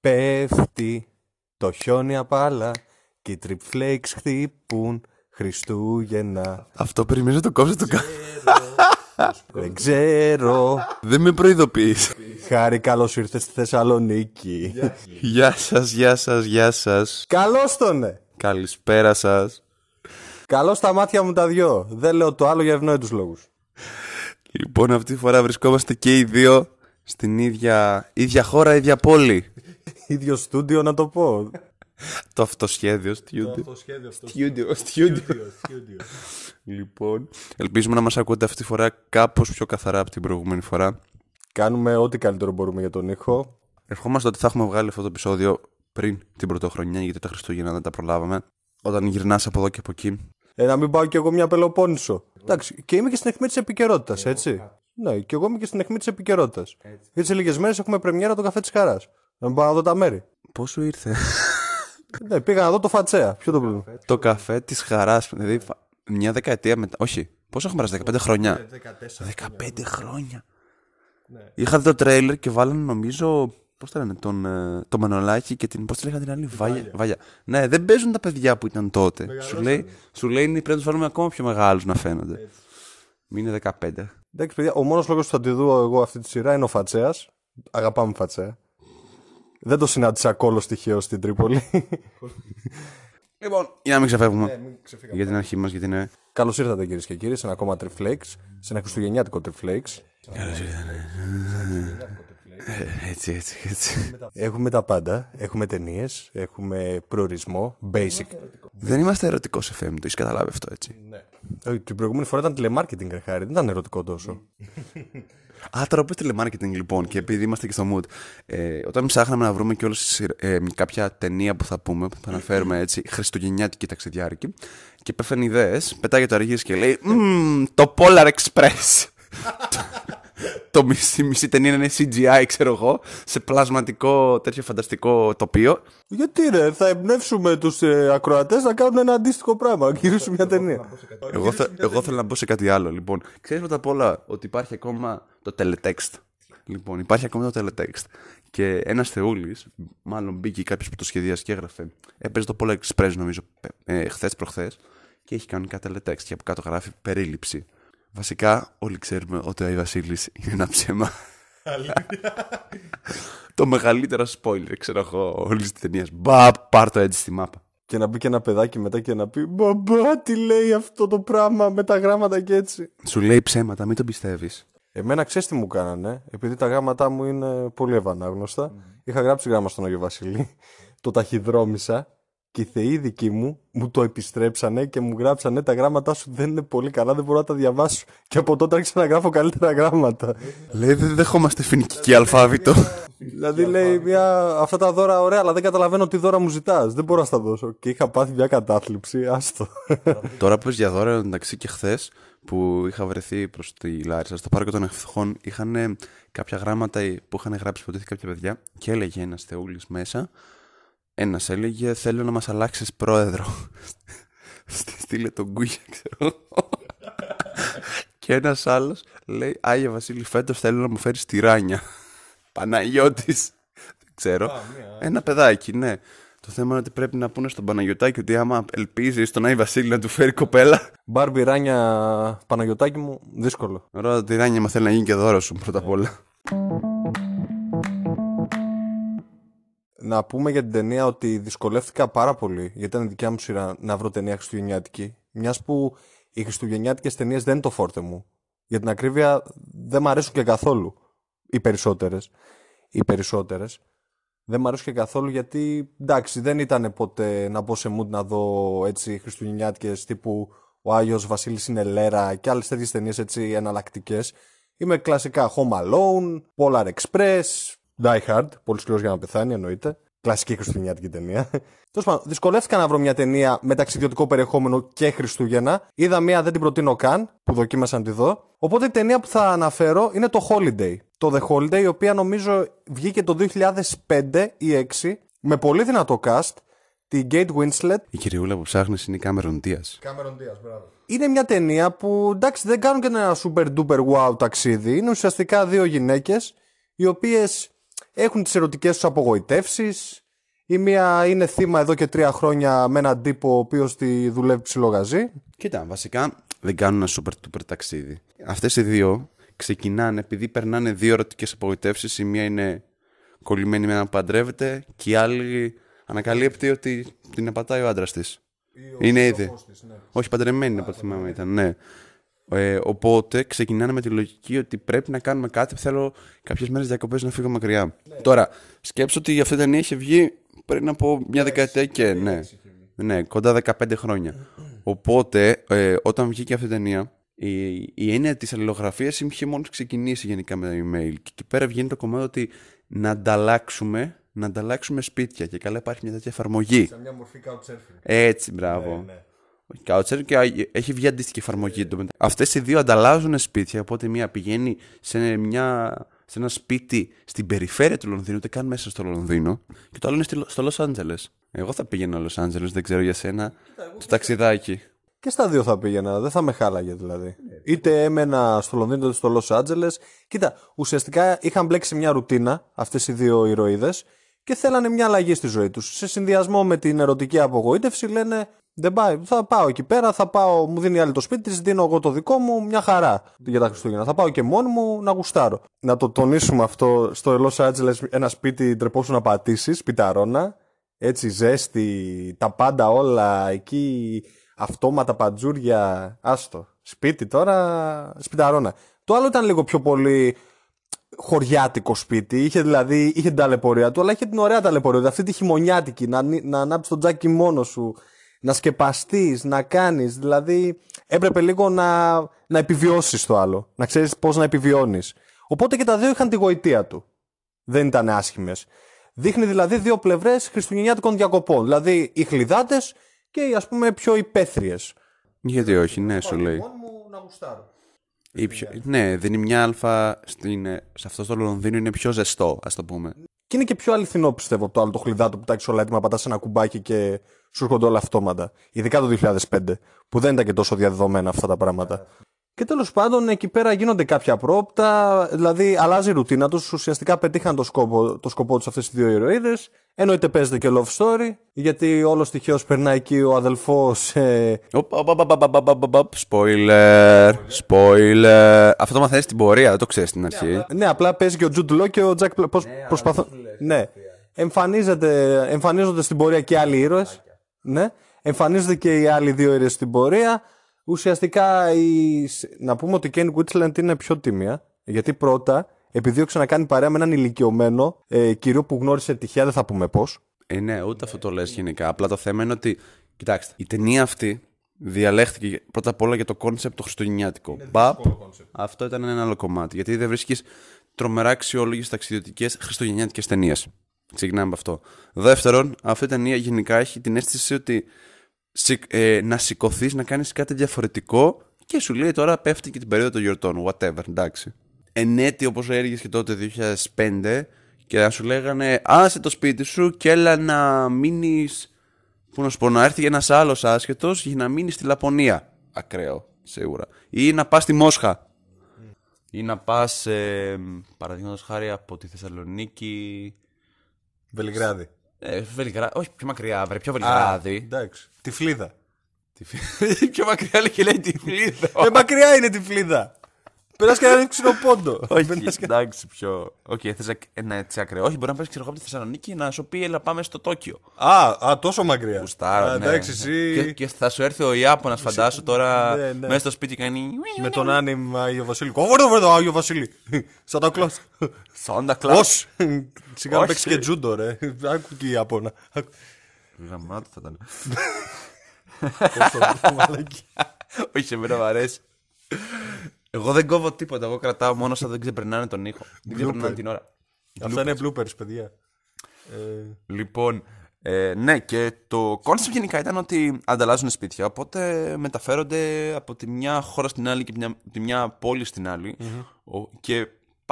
Πέφτει το χιόνι απάλα και οι τριπφλέξ χτυπούν Χριστούγεννα. Αυτό περιμένω το κόψω το κα... Δεν ξέρω. Δεν με προειδοποιείς. Χάρη, καλώς ήρθες στη Θεσσαλονίκη. Γεια σας, γεια σας, γεια σας. Καλώς τον! Καλησπέρα σας. Καλώ στα μάτια μου τα δυο. Δεν λέω το άλλο για ευνόητους λόγους. Λοιπόν, αυτή τη φορά βρισκόμαστε και οι δύο στην ίδια, ίδια χώρα, ίδια πόλη. ίδιο στούντιο να το πω. το αυτοσχέδιο στούντιο. Στούντιο, στούντιο. Λοιπόν, ελπίζουμε να μας ακούτε αυτή τη φορά κάπως πιο καθαρά από την προηγούμενη φορά. Κάνουμε ό,τι καλύτερο μπορούμε για τον ήχο. Ευχόμαστε ότι θα έχουμε βγάλει αυτό το επεισόδιο πριν την πρωτοχρονιά, γιατί τα Χριστούγεννα δεν τα προλάβαμε. Όταν γυρνάς από εδώ και από εκεί. Ε, να μην πάω κι εγώ μια Πελοπόννησο. Εντάξει, και είμαι και στην αιχμή της επικαιρότητας, έτσι. Ναι, και εγώ είμαι και στην αιχμή της επικαιρότητας. Γιατί σε λίγες μέρες έχουμε πρεμιέρα το καφέ της χαράς. Να μην πάω να δω τα μέρη. Πώ σου ήρθε; ναι, πήγα να δω το φατσέα. Ποιο το πρόβλημα; το καφέ της χαράς. Δηλαδή, μια δεκαετία μετά. Όχι. Πόσο έχουμε περάσει, 15 χρόνια; 14, 15 χρόνια. Ναι. Είχα δει το τρέιλερ και βάλανε νομίζω. Πώς το λένε, τον, ε, το Μανολάκι και την. Πώς τη λέγανε την άλλη, Βάγια. Βάγια. Ναι, δεν παίζουν τα παιδιά που ήταν τότε. Σου λέει, σου λέει πρέπει να τους βάλουμε ακόμα πιο μεγάλους να φαίνονται. Μην είναι 15. Εντάξει, παιδιά, ο μόνος λόγος που θα τη δω εγώ αυτή τη σειρά είναι ο Φατσέας. Αγαπάμε Φατσέα. Δεν το συνάντησα κόλλο στοιχείο στην Τρίπολη. λοιπόν, για να μην ξεφεύγουμε. Ναι, για την αρχή μας, γιατί είναι. Καλώς ήρθατε κυρίες και κύριοι σε ένα ακόμα τριφλέξ. Σε ένα χριστουγεννιάτικο τριφλέξ. Καλώς ήρθατε. Ε, έτσι, έτσι, έτσι. Έχουμε τα πάντα. Έχουμε ταινίες, έχουμε προορισμό, basic. Δεν είμαστε ερωτικός σε FM, το έχεις καταλάβει αυτό έτσι. Ναι. Την προηγούμενη φορά ήταν τηλεμάρκετινγκ, χάρη. Δεν ήταν ερωτικό τόσο. Α, τώρα πες τηλεμάρκετινγκ λοιπόν και επειδή είμαστε και στο mood. Ε, όταν ψάχναμε να βρούμε και όλες ε, κάποια ταινία που θα πούμε, που θα αναφέρουμε έτσι, χριστουγεννιάτικη ταξιδιάρικη, και πέφτουν ιδέες, πετάει το αργύρι και λέει Το Polar Express. το μισή, μισή ταινία είναι CGI, ξέρω εγώ, σε πλασματικό τέτοιο φανταστικό τοπίο. Γιατί ρε, θα εμπνεύσουμε τους ε, ακροατές να κάνουν ένα αντίστοιχο πράγμα, να γυρίσουν μια ταινία. εγώ, θε, εγώ θέλω να πω σε κάτι άλλο. Λοιπόν, ξέρεις πρώτα απ' όλα ότι υπάρχει ακόμα το teletext. Λοιπόν, υπάρχει ακόμα το teletext. Και ένας Θεούλης, μάλλον μπήκε κάποιος που το σχεδίασε και έγραφε. Έπαιζε το Polar Express, νομίζω, ε, χθες προχθές. Και έχει κάνει κάτι teletext. Και από κάτω γράφει περίληψη. Βασικά, όλοι ξέρουμε ότι ο Άι Βασίλης είναι ένα ψέμα. το μεγαλύτερο spoiler, ξέρω εγώ, όλης της ταινίας. Μπα, πάρ το έτσι στη μάπα. Και να μπει και ένα παιδάκι μετά και να πει Μπαμπά, τι λέει αυτό το πράγμα με τα γράμματα και έτσι. Σου λέει ψέματα, μην το πιστεύεις. Εμένα ξέρεις τι μου κάνανε, επειδή τα γράμματά μου είναι πολύ ευανάγνωστα. Είχα γράψει γράμμα στον Άγιο Βασίλη, το ταχυδρόμησα και οι θεοί δικοί μου μου το επιστρέψανε και μου γράψανε τα γράμματά σου δεν είναι πολύ καλά, δεν μπορώ να τα διαβάσω. Και από τότε άρχισα να γράφω καλύτερα γράμματα. Λέει δεν δεχόμαστε φοινικική αλφάβητο. δηλαδή λέει μια, αυτά τα δώρα ωραία, αλλά δεν καταλαβαίνω τι δώρα μου ζητάς. Δεν μπορώ να στα δώσω. Και είχα πάθει μια κατάθλιψη, άστο. Τώρα που για δώρα εντάξει και χθες που είχα βρεθεί προς τη Λάρισα στο πάρκο των Ευθυχών είχαν κάποια γράμματα που είχαν γράψει ποτέ κάποια παιδιά και έλεγε ένας θεούλης μέσα ένας έλεγε θέλω να μας αλλάξεις πρόεδρο. Στείλε τον Γκούγια, ξέρω. και ένας άλλος λέει Άγια Βασίλη φέτος θέλω να μου φέρεις τυράνια. Παναγιώτης. Δεν ξέρω. Ένα παιδάκι, ναι. Το θέμα είναι ότι πρέπει να πούνε στον Παναγιωτάκη ότι άμα ελπίζεις τον Άι Βασίλη να του φέρει κοπέλα. Μπάρμπι ράνια Παναγιωτάκη μου, δύσκολο. Ρώτα τη ράνια μα θέλει να γίνει και δώρο σου πρώτα απ' όλα. Να πούμε για την ταινία ότι δυσκολεύτηκα πάρα πολύ, γιατί ήταν δικιά μου σειρά να βρω ταινία χριστουγεννιάτικη. Μιας που οι χριστουγεννιάτικες ταινίες δεν είναι το φόρτε μου. Για την ακρίβεια δεν μου αρέσουν και καθόλου οι περισσότερες. Οι περισσότερες. Δεν μου αρέσουν και καθόλου γιατί εντάξει δεν ήταν ποτέ να μπω σε mood να δω έτσι χριστουγεννιάτικες τύπου ο Άγιος Βασίλης είναι λέρα και άλλες τέτοιες ταινίες έτσι εναλλακτικές. Είμαι κλασικά Home Alone, Polar Express, Die Hard, πολύ σκληρός για να πεθάνει, εννοείται. Κλασική χριστουγεννιάτικη ταινία. Τέλος πάντων, δυσκολεύτηκα να βρω μια ταινία με ταξιδιωτικό περιεχόμενο και Χριστούγεννα. Είδα μία, δεν την προτείνω καν, που δοκίμασα να τη δω. Οπότε η ταινία που θα αναφέρω είναι το Holiday. Το The Holiday, η οποία νομίζω βγήκε το 2005 ή 2006, με πολύ δυνατό cast. τη Kate Winslet. Η κυριούλα που ψάχνεις είναι η Cameron Diaz. Cameron Diaz, μπράβο. Είναι μια ταινία που εντάξει δεν κάνουν και ένα super duper wow ταξίδι. Είναι ουσιαστικά δύο γυναίκες οι οποίες έχουν τις ερωτικές τους απογοητεύσεις. Η μία είναι θύμα εδώ και τρία χρόνια με έναν τύπο ο οποίος τη δουλεύει ψιλογαζί. Κοίτα, βασικά δεν κάνουν ένα super duper ταξίδι. Αυτές οι δύο ξεκινάνε επειδή περνάνε δύο ερωτικές απογοητεύσεις. Η μία είναι κολλημένη με έναν που παντρεύεται και η άλλη ανακαλύπτει ότι την επατάει ο άντρας της. Είναι ήδη. ναι. Όχι, παντρεμένη από ό,τι θυμάμαι ήταν, ναι. Ε, οπότε ξεκινάνε με τη λογική ότι πρέπει να κάνουμε κάτι. Θέλω κάποιες μέρες διακοπές να φύγω μακριά. Τώρα, σκέψω ότι αυτή η ταινία είχε βγει πριν από μια δεκαετία και. Ναι, ναι, κοντά 15 χρόνια. Οπότε, ε, όταν βγήκε αυτή η ταινία, η, η έννοια της αλληλογραφίας είχε μόλις ξεκινήσει γενικά με τα email. Και εκεί πέρα βγαίνει το κομμάτι ότι να ανταλλάξουμε, να ανταλλάξουμε σπίτια. Και καλά υπάρχει μια τέτοια εφαρμογή. Σε μια μορφή couchsurfing. Έτσι, μπράβο. ναι. Κάουτσερ και α- έχει βγει αντίστοιχη εφαρμογή. Αυτές οι δύο ανταλλάζουν σπίτια. Οπότε μία πηγαίνει σε, μια, σε ένα σπίτι στην περιφέρεια του Λονδίνου, ούτε καν μέσα στο Λονδίνο. Και το άλλο είναι στη- στο Λος Άντζελες. Εγώ θα πήγαινα Λος Άντζελες, δεν ξέρω για σένα. Το ταξιδάκι. Και στα δύο θα πήγαινα, δεν θα με χάλαγε δηλαδή. Είτε έμενα στο Λονδίνο είτε στο Λος Άντζελες. Κοίτα, ουσιαστικά είχαν μπλέξει σε μια ρουτίνα αυτές οι δύο ηρωίδες και θέλανε μια αλλαγή στη ζωή τους. Σε συνδυασμό με την ερωτική απογοήτευση λένε δεν πάει, θα πάω εκεί πέρα, θα πάω, μου δίνει η άλλη το σπίτι της, δίνω εγώ το δικό μου, μια χαρά για τα Χριστούγεννα. Θα πάω και μόνη μου να γουστάρω. Να το τονίσουμε αυτό, στο Λος Άντζελες ένα σπίτι τρεπόσου να πατήσεις, πιταρώνα, έτσι ζέστη, τα πάντα όλα εκεί, αυτόματα παντζούρια, άστο. Σπίτι τώρα, σπιταρώνα. Το άλλο ήταν λίγο πιο πολύ χωριάτικο σπίτι. Είχε δηλαδή, είχε την ταλαιπωρία του, αλλά είχε την ωραία ταλαιπωρία του. Αυτή τη χειμωνιάτικη, να, ανοί- να ανάψει τον τζάκι μόνος σου, να σκεπαστείς, να κάνεις. Δηλαδή, έπρεπε λίγο να, να επιβιώσεις το άλλο. Να ξέρεις πώς να επιβιώνεις. Οπότε και τα δύο είχαν τη γοητεία του. Δεν ήταν άσχημες. Δείχνει δηλαδή δύο πλευρές χριστουγεννιάτικων διακοπών. Δηλαδή, οι χλιδάτες και οι ας πούμε πιο υπαίθριες. Γιατί όχι, ναι, σου λέει. μου να γουστάρω. Ή πιο- Ναι, δίνει μια αλφα στην, ε, σε αυτό το Λονδίνο είναι πιο ζεστό, ας το πούμε. Και είναι και πιο αληθινό πιστεύω από το άλλο το χλιδάτο που τα έχεις όλα έτοιμα, πατάς ένα κουμπάκι και σου έρχονται όλα αυτόματα. Ειδικά το 2005, που δεν ήταν και τόσο διαδεδομένα αυτά τα πράγματα. Και τέλος πάντων εκεί πέρα γίνονται κάποια πρόπτα, δηλαδή αλλάζει η ρουτίνα τους. Ουσιαστικά πετύχαν το σκοπό, το σκοπό τους αυτές οι δύο ηρωίδες. Εννοείται παίζεται και love story, γιατί όλος τυχαίως περνάει εκεί ο αδελφός. Ε, Οπ, οπ, οπ, οπ, οπ, οπ, οπ, οπ, Spoiler, spoiler. Αυτό το μαθαίνεις στην πορεία, δεν το ξέρεις στην αρχή. ναι, απλά παίζει και ο Jude Law και ο Jack Bla- πώς προσπαθώ... Ναι. Εμφανίζεται, εμφανίζονται στην πορεία και άλλοι ήρωες. Ναι. Εμφανίζονται και οι άλλοι δύο ήρωες στην πορεία. Ουσιαστικά η... να πούμε ότι η Kate Winslet είναι πιο τίμια. Γιατί πρώτα επιδίωξε να κάνει παρέα με έναν ηλικιωμένο ε, κύριο που γνώρισε τυχαία, δεν θα πούμε πώς. Ε, ναι, ούτε αυτό το λες γενικά. Απλά το θέμα είναι ότι, κοιτάξτε, η ταινία αυτή διαλέχθηκε πρώτα απ' όλα για το concept το χριστουγεννιάτικο. Μπαπ, αυτό ήταν ένα άλλο κομμάτι. Γιατί δεν βρίσκεις τρομερά αξιόλογες ταξιδιωτικές χριστουγεννιάτικες ταινίες. Ξεκινάμε από αυτό. Δεύτερον, αυτή η ταινία γενικά έχει την αίσθηση ότι σηκ- ε, να σηκωθείς, να κάνεις κάτι διαφορετικό και σου λέει τώρα πέφτει και την περίοδο των γιορτών. Whatever, εντάξει. Εν έτη, όπως έλεγε και τότε 2005, και να σου λέγανε άσε το σπίτι σου και έλα να μείνεις. Πού να σου πω, να έρθει ένας άλλος άσχετος για να μείνεις στη Λαπωνία. Ακραίο, σίγουρα. Ή να πας στη Μόσχα. Ή να πας, ε, παραδείγματος χάρη από τη Θεσσαλονίκη. Βελιγράδι. Ε, Βελιγράδι. Όχι, πιο μακριά, βρε, πιο Βελιγράδι. εντάξει. Τη φλίδα. Τι φι- πιο μακριά λέει και λέει τη φλίδα. Ε, μακριά είναι τη φλίδα. Περάσει και ένα ξινοπόντο. Όχι, εντάξει, πιο. Όχι, θες ένα έτσι ακραίο. Όχι, μπορεί να πας ξέρω εγώ από τη Θεσσαλονίκη να σου πει Ελά, πάμε στο Τόκιο. Α, α, τόσο μακριά. Γουστάρω, Α, ναι. Εντάξει, εσύ. Και, και θα σου έρθει ο Ιάπωνας, φαντάσου τώρα Ναι, ναι. μέσα στο σπίτι και κάνει. Με τον Άνιμ Άγιο Βασίλη. Κόβω βρε το Άγιο Βασίλη. Σαν τα κλώσ. Σόντα κλαμπ. Πώς. Σιγά να Όχι. παίξεις και τζούντο ρε. Άκου και η Ιαπώνα. Άκου. Γαμάτο θα ήταν. Πόσο μαλακή. Όχι, εμένα μου αρέσει. Εγώ δεν κόβω τίποτα. Εγώ κρατάω μόνο σαν δεν ξεπερνάνε τον ήχο. Δεν ξεπερνάνε την ώρα. Αυτά είναι bloopers, παιδιά. Ε, Λοιπόν, ε, ναι, και το κόνσεπτ γενικά ήταν ότι ανταλλάζουν σπίτια. Οπότε μεταφέρονται από τη μια χώρα στην άλλη και μια- τη μια πόλη στην άλλη. Ο- και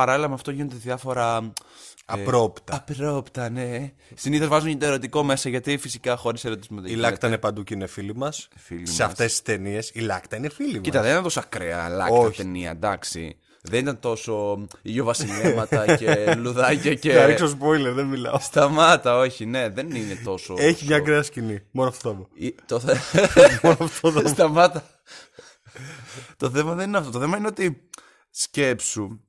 παράλληλα με αυτό γίνονται διάφορα. Απρόοπτα. Απρόοπτα, ναι. Συνήθως βάζουν και το ερωτικό μέσα γιατί φυσικά χωρίς ερωτισμό δεν Η γίνεται. Λάκτα είναι παντού και είναι φίλη μας. Φίλη Σε μας. αυτές τις ταινίες η Λάκτα είναι φίλη μας. Κοίτα, δεν ήταν τόσο ακραία λάκτα Όχι. ταινία, εντάξει. Δεν ήταν τόσο ηλιοβασιλέματα και λουλουδάκια και. Θα ρίξω spoiler, δεν μιλάω. Σταμάτα, όχι, ναι, δεν είναι τόσο. Έχει μια ακραία σκηνή. Μόνο αυτό θα πω. Ή- Το θε... Μόνο αυτό θα πω. Σταμάτα. το θέμα δεν είναι αυτό. Το θέμα είναι ότι σκέψου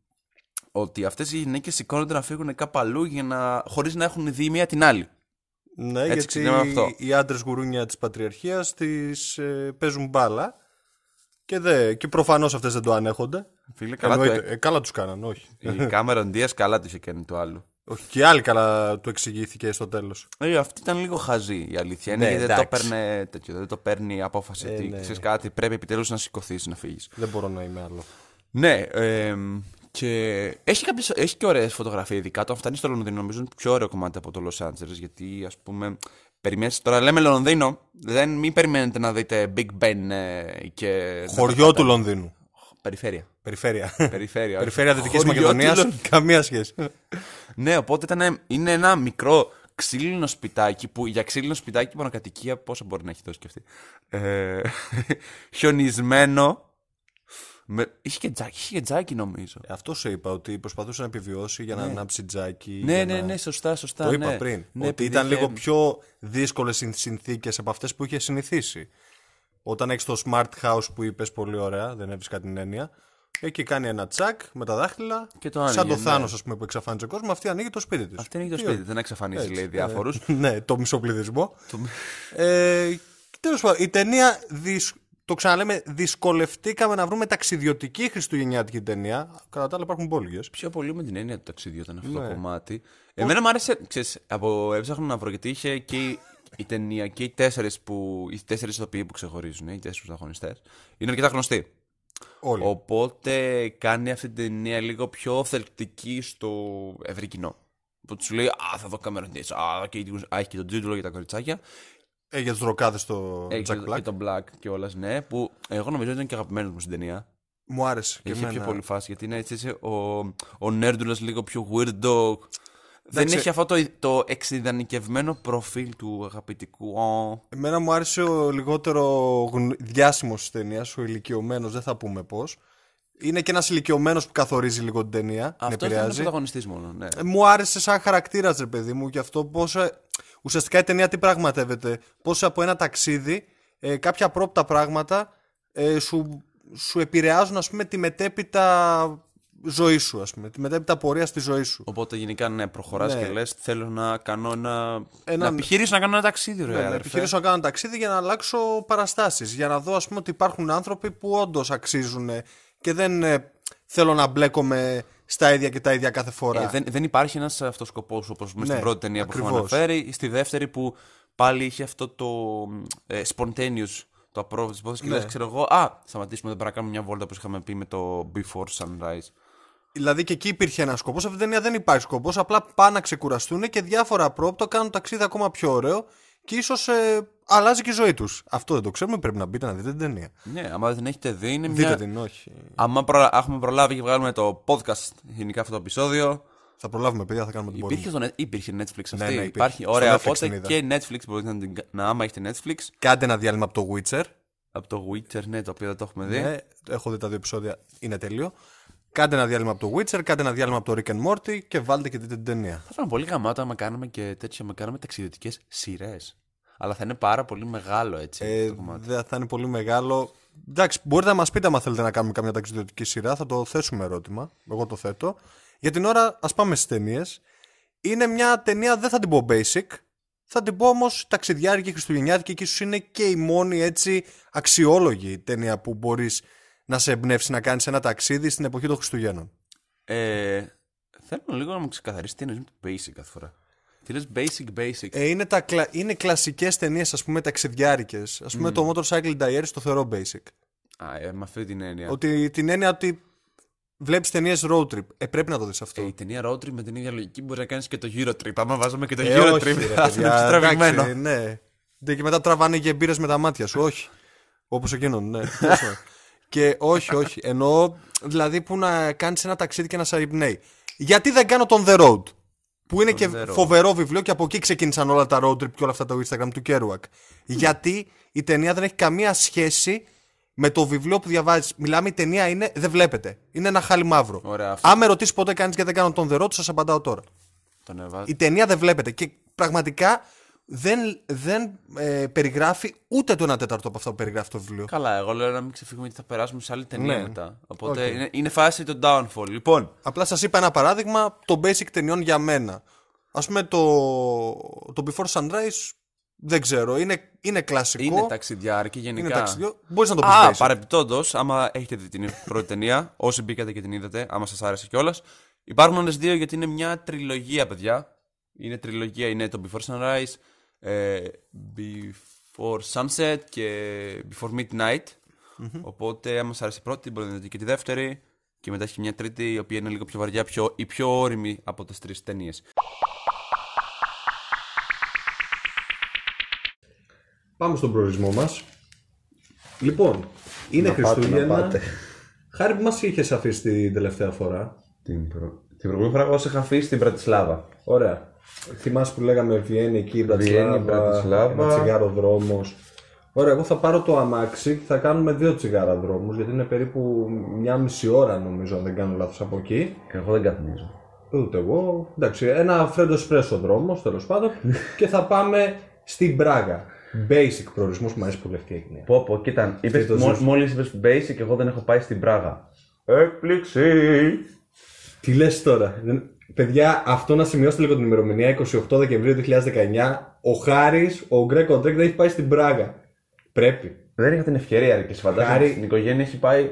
ότι αυτές οι γυναίκες σηκώνονται να φύγουν κάπου αλλού για να... χωρίς να έχουν δει η μία την άλλη. Ναι, Έτσι γιατί ξεκινάμε αυτό. οι άντρες γουρούνια της πατριαρχίας τις ε, παίζουν μπάλα. Και, δε, και προφανώς αυτές δεν το ανέχονται. Φίλε, καλά το Εννοείται. Ε, καλά τους κάναν, όχι. Η Κάμερον Δίας καλά το είχε κάνει το άλλο. όχι. Και οι άλλοι καλά του εξηγήθηκε στο τέλος. Ε, αυτή ήταν λίγο χαζή η αλήθεια. Είναι Ναι, γιατί δεν το, εντάξει. παίρνε, τέτοιο, δεν το παίρνει η απόφαση. Ε, ότι ναι. ξέρεις κάτι, πρέπει επιτέλους να σηκωθείς να φύγεις. Δεν μπορώ να είμαι άλλο. Ναι, εμ, και έχει, κάποιες, έχει και ωραίες φωτογραφίες. Ειδικά όταν φτάνει στο Λονδίνο, νομίζω είναι πιο ωραίο κομμάτι από το Los Angeles. Γιατί ας πούμε, περιμένεις, τώρα λέμε Λονδίνο, δεν, μην περιμένετε να δείτε Big Ben ε, και. Χωριό του Λονδίνου. Περιφέρεια. Περιφέρεια. Περιφέρεια. όχι. Περιφέρεια Δυτικής Χωριό Μακεδονίας. του Λονδίνου. Καμία σχέση. Ναι, οπότε ήταν, είναι ένα μικρό ξύλινο σπιτάκι που για ξύλινο σπιτάκι μονοκατοικία πόσο μπορεί να έχει δώσει και αυτή. Ε, χιονισμένο. Με, είχε, και τζάκι, είχε και τζάκι νομίζω. Αυτό σου είπα, ότι προσπαθούσε να επιβιώσει για να ανάψει τζάκι. Ναι, για ναι, να- ναι, σωστά, σωστά. Το είπα ναι. πριν. Ναι, ότι επειδή ήταν είχε- λίγο πιο δύσκολες συνθήκες από αυτές που είχε συνηθίσει. Όταν έχεις το smart house που είπες πολύ ωραία, δεν έβρισκα την έννοια. Εκεί κάνει ένα τσακ με τα δάχτυλα. Και το σαν άνοιγε, το ναι. Θάνος, ας πούμε, που εξαφάνιζε κόσμο. Αυτή ανοίγει το σπίτι της. Αυτή είναι και το σπίτι, δεν εξαφανίζει λέει διάφορους. ναι, το μισοπληθυσμό. ε, Τέλος πάντων, η ταινία. δυσ- Το ξαναλέμε, δυσκολευτήκαμε να βρούμε ταξιδιωτική χριστουγεννιάτικη ταινία. Κατά τα άλλα υπάρχουν πόλγε. Πιο πολύ με την έννοια του ταξιδιού ήταν αυτό Ναι. το κομμάτι. Εμένα μου άρεσε, ξέρεις, από έψαχνα να βρω γιατί είχε και η, η ταινία και οι τέσσερι που. Οι τέσσερι ηθοποιοί που ξεχωρίζουν, οι τέσσερι πρωταγωνιστές, είναι αρκετά γνωστοί. Όλοι. Οπότε κάνει αυτή την ταινία λίγο πιο θελκτική στο ευρύ κοινό. Που τους λέει Α, θα δω κάμερα Α, και, α, έχει και τον Τζίτουλο για τα κοριτσάκια. Ε, για τους ροκάδες στο Έχει Jack και, Black. και τον Black κιόλας, ναι. Που εγώ νομίζω ότι ήταν και αγαπημένος μου στην ταινία. Μου άρεσε. Και Είχε πιο εμένα. πολύ φάση γιατί είναι έτσι, έτσι ο, ο Νέρντουλας λίγο πιο weirdo. Δεν Εντάξει. έχει αυτό το, το εξειδανικευμένο προφίλ του αγαπητικού. Ω, Εμένα μου άρεσε ο λιγότερο γνω... διάσημος της ταινίας, ο ηλικιωμένος, δεν θα πούμε πώς. Είναι και ένας ηλικιωμένος που καθορίζει λίγο την ταινία. την Αυτό ήταν ο επηρεάζει. πρωταγωνιστής μόνο. Ναι. Ε, Μου άρεσε σαν χαρακτήρας, ρε παιδί μου, και αυτό πώ. Ουσιαστικά η ταινία τι πραγματεύεται. Πώ από ένα ταξίδι ε, κάποια πρόπτα πράγματα ε, σου, σου επηρεάζουν, ας πούμε, τη μετέπειτα ζωή σου, ας πούμε. Τη μετέπειτα πορεία στη ζωή σου. Οπότε γενικά ναι, προχωράς Ναι. και λες θέλω να κάνω ένα. Ένα- Να επιχειρήσω να κάνω ένα ταξίδι, ρε. Ναι, να αδερφέ. επιχειρήσω να κάνω ένα ταξίδι για να αλλάξω παραστάσεις. Για να δω, ας πούμε, ότι υπάρχουν άνθρωποι που όντως αξίζουν και δεν ε, θέλω να μπλέκομαι στα ίδια και τα ίδια κάθε φορά. Ε, δεν, δεν υπάρχει ένας αυτό σκοπό όπως με στην Ναι, πρώτη ταινία που έχουμε ακριβώς. αναφέρει. Στη δεύτερη που πάλι είχε αυτό το ε, spontaneous το απρόβλεπτο της υπόθεσης και Ναι. λες, ξέρω εγώ, Α, σταματήσουμε εδώ πέρα να κάνουμε μια βόλτα που είχαμε πει με το Before Sunrise. Δηλαδή και εκεί υπήρχε ένας σκοπός. Σε αυτήν την ταινία δεν υπάρχει σκοπός. Απλά πάνε να ξεκουραστούν και διάφορα πρόπτο κάνουν το ταξίδι ακόμα πιο ωραίο και ίσως ε, αλλάζει και η ζωή τους. Αυτό δεν το ξέρουμε. Πρέπει να μπείτε να δείτε την ταινία. Ναι, άμα δεν την έχετε δει, είναι Δείτε μια. την, όχι. Άμα προ... έχουμε προλάβει και βγάλουμε το podcast γενικά αυτό το επεισόδιο. Θα προλάβουμε, παιδιά, θα κάνουμε την Υπήρχε, μπορούμε. στο Net... υπήρχε Netflix αυτή. Ναι, ναι, υπήρχε. Υπάρχει. Στο Ωραία, Netflix οπότε την είδα. και Netflix μπορείτε να την. Να, άμα έχετε Netflix. Κάντε ένα διάλειμμα από το Witcher. Από το Witcher, ναι, το οποίο δεν το έχουμε δει. Ναι, έχω δει τα δύο επεισόδια, είναι τέλειο. Κάντε ένα διάλειμμα από το Witcher, κάντε ένα διάλειμμα από το Rick and Morty και βάλτε και δείτε την ταινία. Θα ήταν πολύ γαμάto άμα κάναμε και τέτοια, άμα κάναμε ταξιδιωτικές σειρές. Αλλά θα είναι πάρα πολύ μεγάλο έτσι Ε, το κομμάτι. δεν θα είναι πολύ μεγάλο. Εντάξει, μπορείτε να μας πείτε αν θέλετε να κάνουμε καμιά ταξιδιωτική σειρά. Θα το θέσουμε ερώτημα. Εγώ το θέτω. Για την ώρα, ας πάμε στις ταινίες. Είναι μια ταινία, δεν θα την πω basic. Θα την πω όμως ταξιδιάρικη, χριστουγεννιάτικη και ίσως είναι και η μόνη έτσι αξιόλογη ταινία που μπορείς να σε εμπνεύσει να κάνεις ένα ταξίδι στην εποχή των Χριστουγέννων. Ε, θέλω λίγο να μου ξεκαθαρίσει τι εννοεί με το basic κάθε φορά. Τι λες basic, basic. Ε, είναι, τα, κλα- είναι κλασικές ταινίες, ας πούμε, ταξιδιάρικες. Ας πούμε, το Motorcycle Diaries το θεωρώ basic. Α, ε, με αυτή την έννοια. Ότι την έννοια ότι βλέπεις ταινίες road trip. Ε, πρέπει να το δεις αυτό. Ε, η ταινία road trip με την ίδια λογική μπορεί να κάνεις και το Euro trip. Άμα βάζαμε και το Ε, Euro όχι, trip, ρε, θα είναι παιδιά, πιο τραβηγμένο. εντάξει, ναι. Ναι, Και μετά τραβάνε και μπύρες με τα μάτια σου, όχι. Όπως εκείνον, ναι. Τέλος πάντων. Και όχι, όχι. Εννοώ δηλαδή που να κάνεις ένα ταξίδι και να σε εμπνέει. Γιατί δεν κάνω το On The Road, που είναι και The Road. φοβερό βιβλίο και από εκεί ξεκίνησαν όλα τα road trip και όλα αυτά τα Instagram του Kerouac. Γιατί η ταινία δεν έχει καμία σχέση με το βιβλίο που διαβάζεις. Μιλάμε, η ταινία είναι, δεν βλέπετε. Είναι ένα χάλι μαύρο. Ωραία, αυτό. Αν με ρωτήσεις πότε κάνεις και δεν κάνω το On The Road, σας απαντάω τώρα. Τον έβαζα. Η ταινία δεν βλέπετε και πραγματικά δεν, δεν ε, περιγράφει ούτε το 1 τέταρτο από αυτά που περιγράφει το βιβλίο. Καλά, εγώ λέω να μην ξεφύγουμε γιατί θα περάσουμε σε άλλη ταινία Ναι. μετά. Οπότε Οκ. είναι, είναι φάση το downfall. Λοιπόν, Απλά σας είπα ένα παράδειγμα των basic ταινιών για μένα. Α πούμε το, το Before Sunrise δεν ξέρω, είναι, είναι κλασικό. είναι ταξιδιάρικη γενικά. είναι ταξιδιό. Μπορείς να το πεις. Α, παρεμπιπτόντως, άμα έχετε δει την πρώτη ταινία, όσοι μπήκατε και την είδατε, άμα σας άρεσε κιόλας. Υπάρχουν άλλε δύο γιατί είναι μια τριλογία, παιδιά. Είναι τριλογία, είναι το Before Sunrise, ε, Before Sunset και Before Midnight. Οπότε, άμα σα άρεσε η πρώτη, μπορείτε να δείτε και τη δεύτερη. Και μετά έχει μια τρίτη, η οποία είναι λίγο πιο βαριά, πιο, η πιο όρημη από τις τρεις ταινίες. Πάμε στον προορισμό μας. Λοιπόν, είναι Να πάτε, Χριστούγεννα. να πάτε. Χάρη που μας είχες αφήσει την τελευταία φορά. Την, προ... την προηγούμενη φορά, εγώ σε είχα αφήσει στην Πρατισλάβα. Ωραία. Θυμάσαι που λέγαμε Βιέννη εκεί, Βιέννη, Μπρατισλάβα, Μπρατισλάβα. ένα τσιγάρο δρόμος. Ωραία, εγώ θα πάρω το αμάξι, θα κάνουμε δύο τσιγάρα δρόμους, γιατί είναι περίπου μια μισή ώρα νομίζω, αν δεν κάνω λάθος από εκεί. Εγώ δεν καθμίζω. Ούτε εγώ. Εντάξει, ένα φρέντο εσπρέσο δρόμος, τέλος πάντων. και θα πάμε στην Πράγα. Basic προορισμός που μου αρέσει πολύ αυτή η έννοια. Πω, πω, κοίτα, είπες, το μόλι ζεις. μόλις είπες basic, εγώ δεν έχω πάει στην Πράγα. Έκπληξη! Τι λες τώρα; Δεν- Παιδιά, αυτό να σημειώσετε λίγο την ημερομηνία 28 Δεκεμβρίου 2019. Ο Χάρης, ο Γκρέκο Ντρέκ δεν έχει πάει στην Πράγα. Πρέπει. Δεν είχα την ευκαιρία, ρε, και σε φαντάζομαι Χάρη- στην οικογένεια έχει πάει.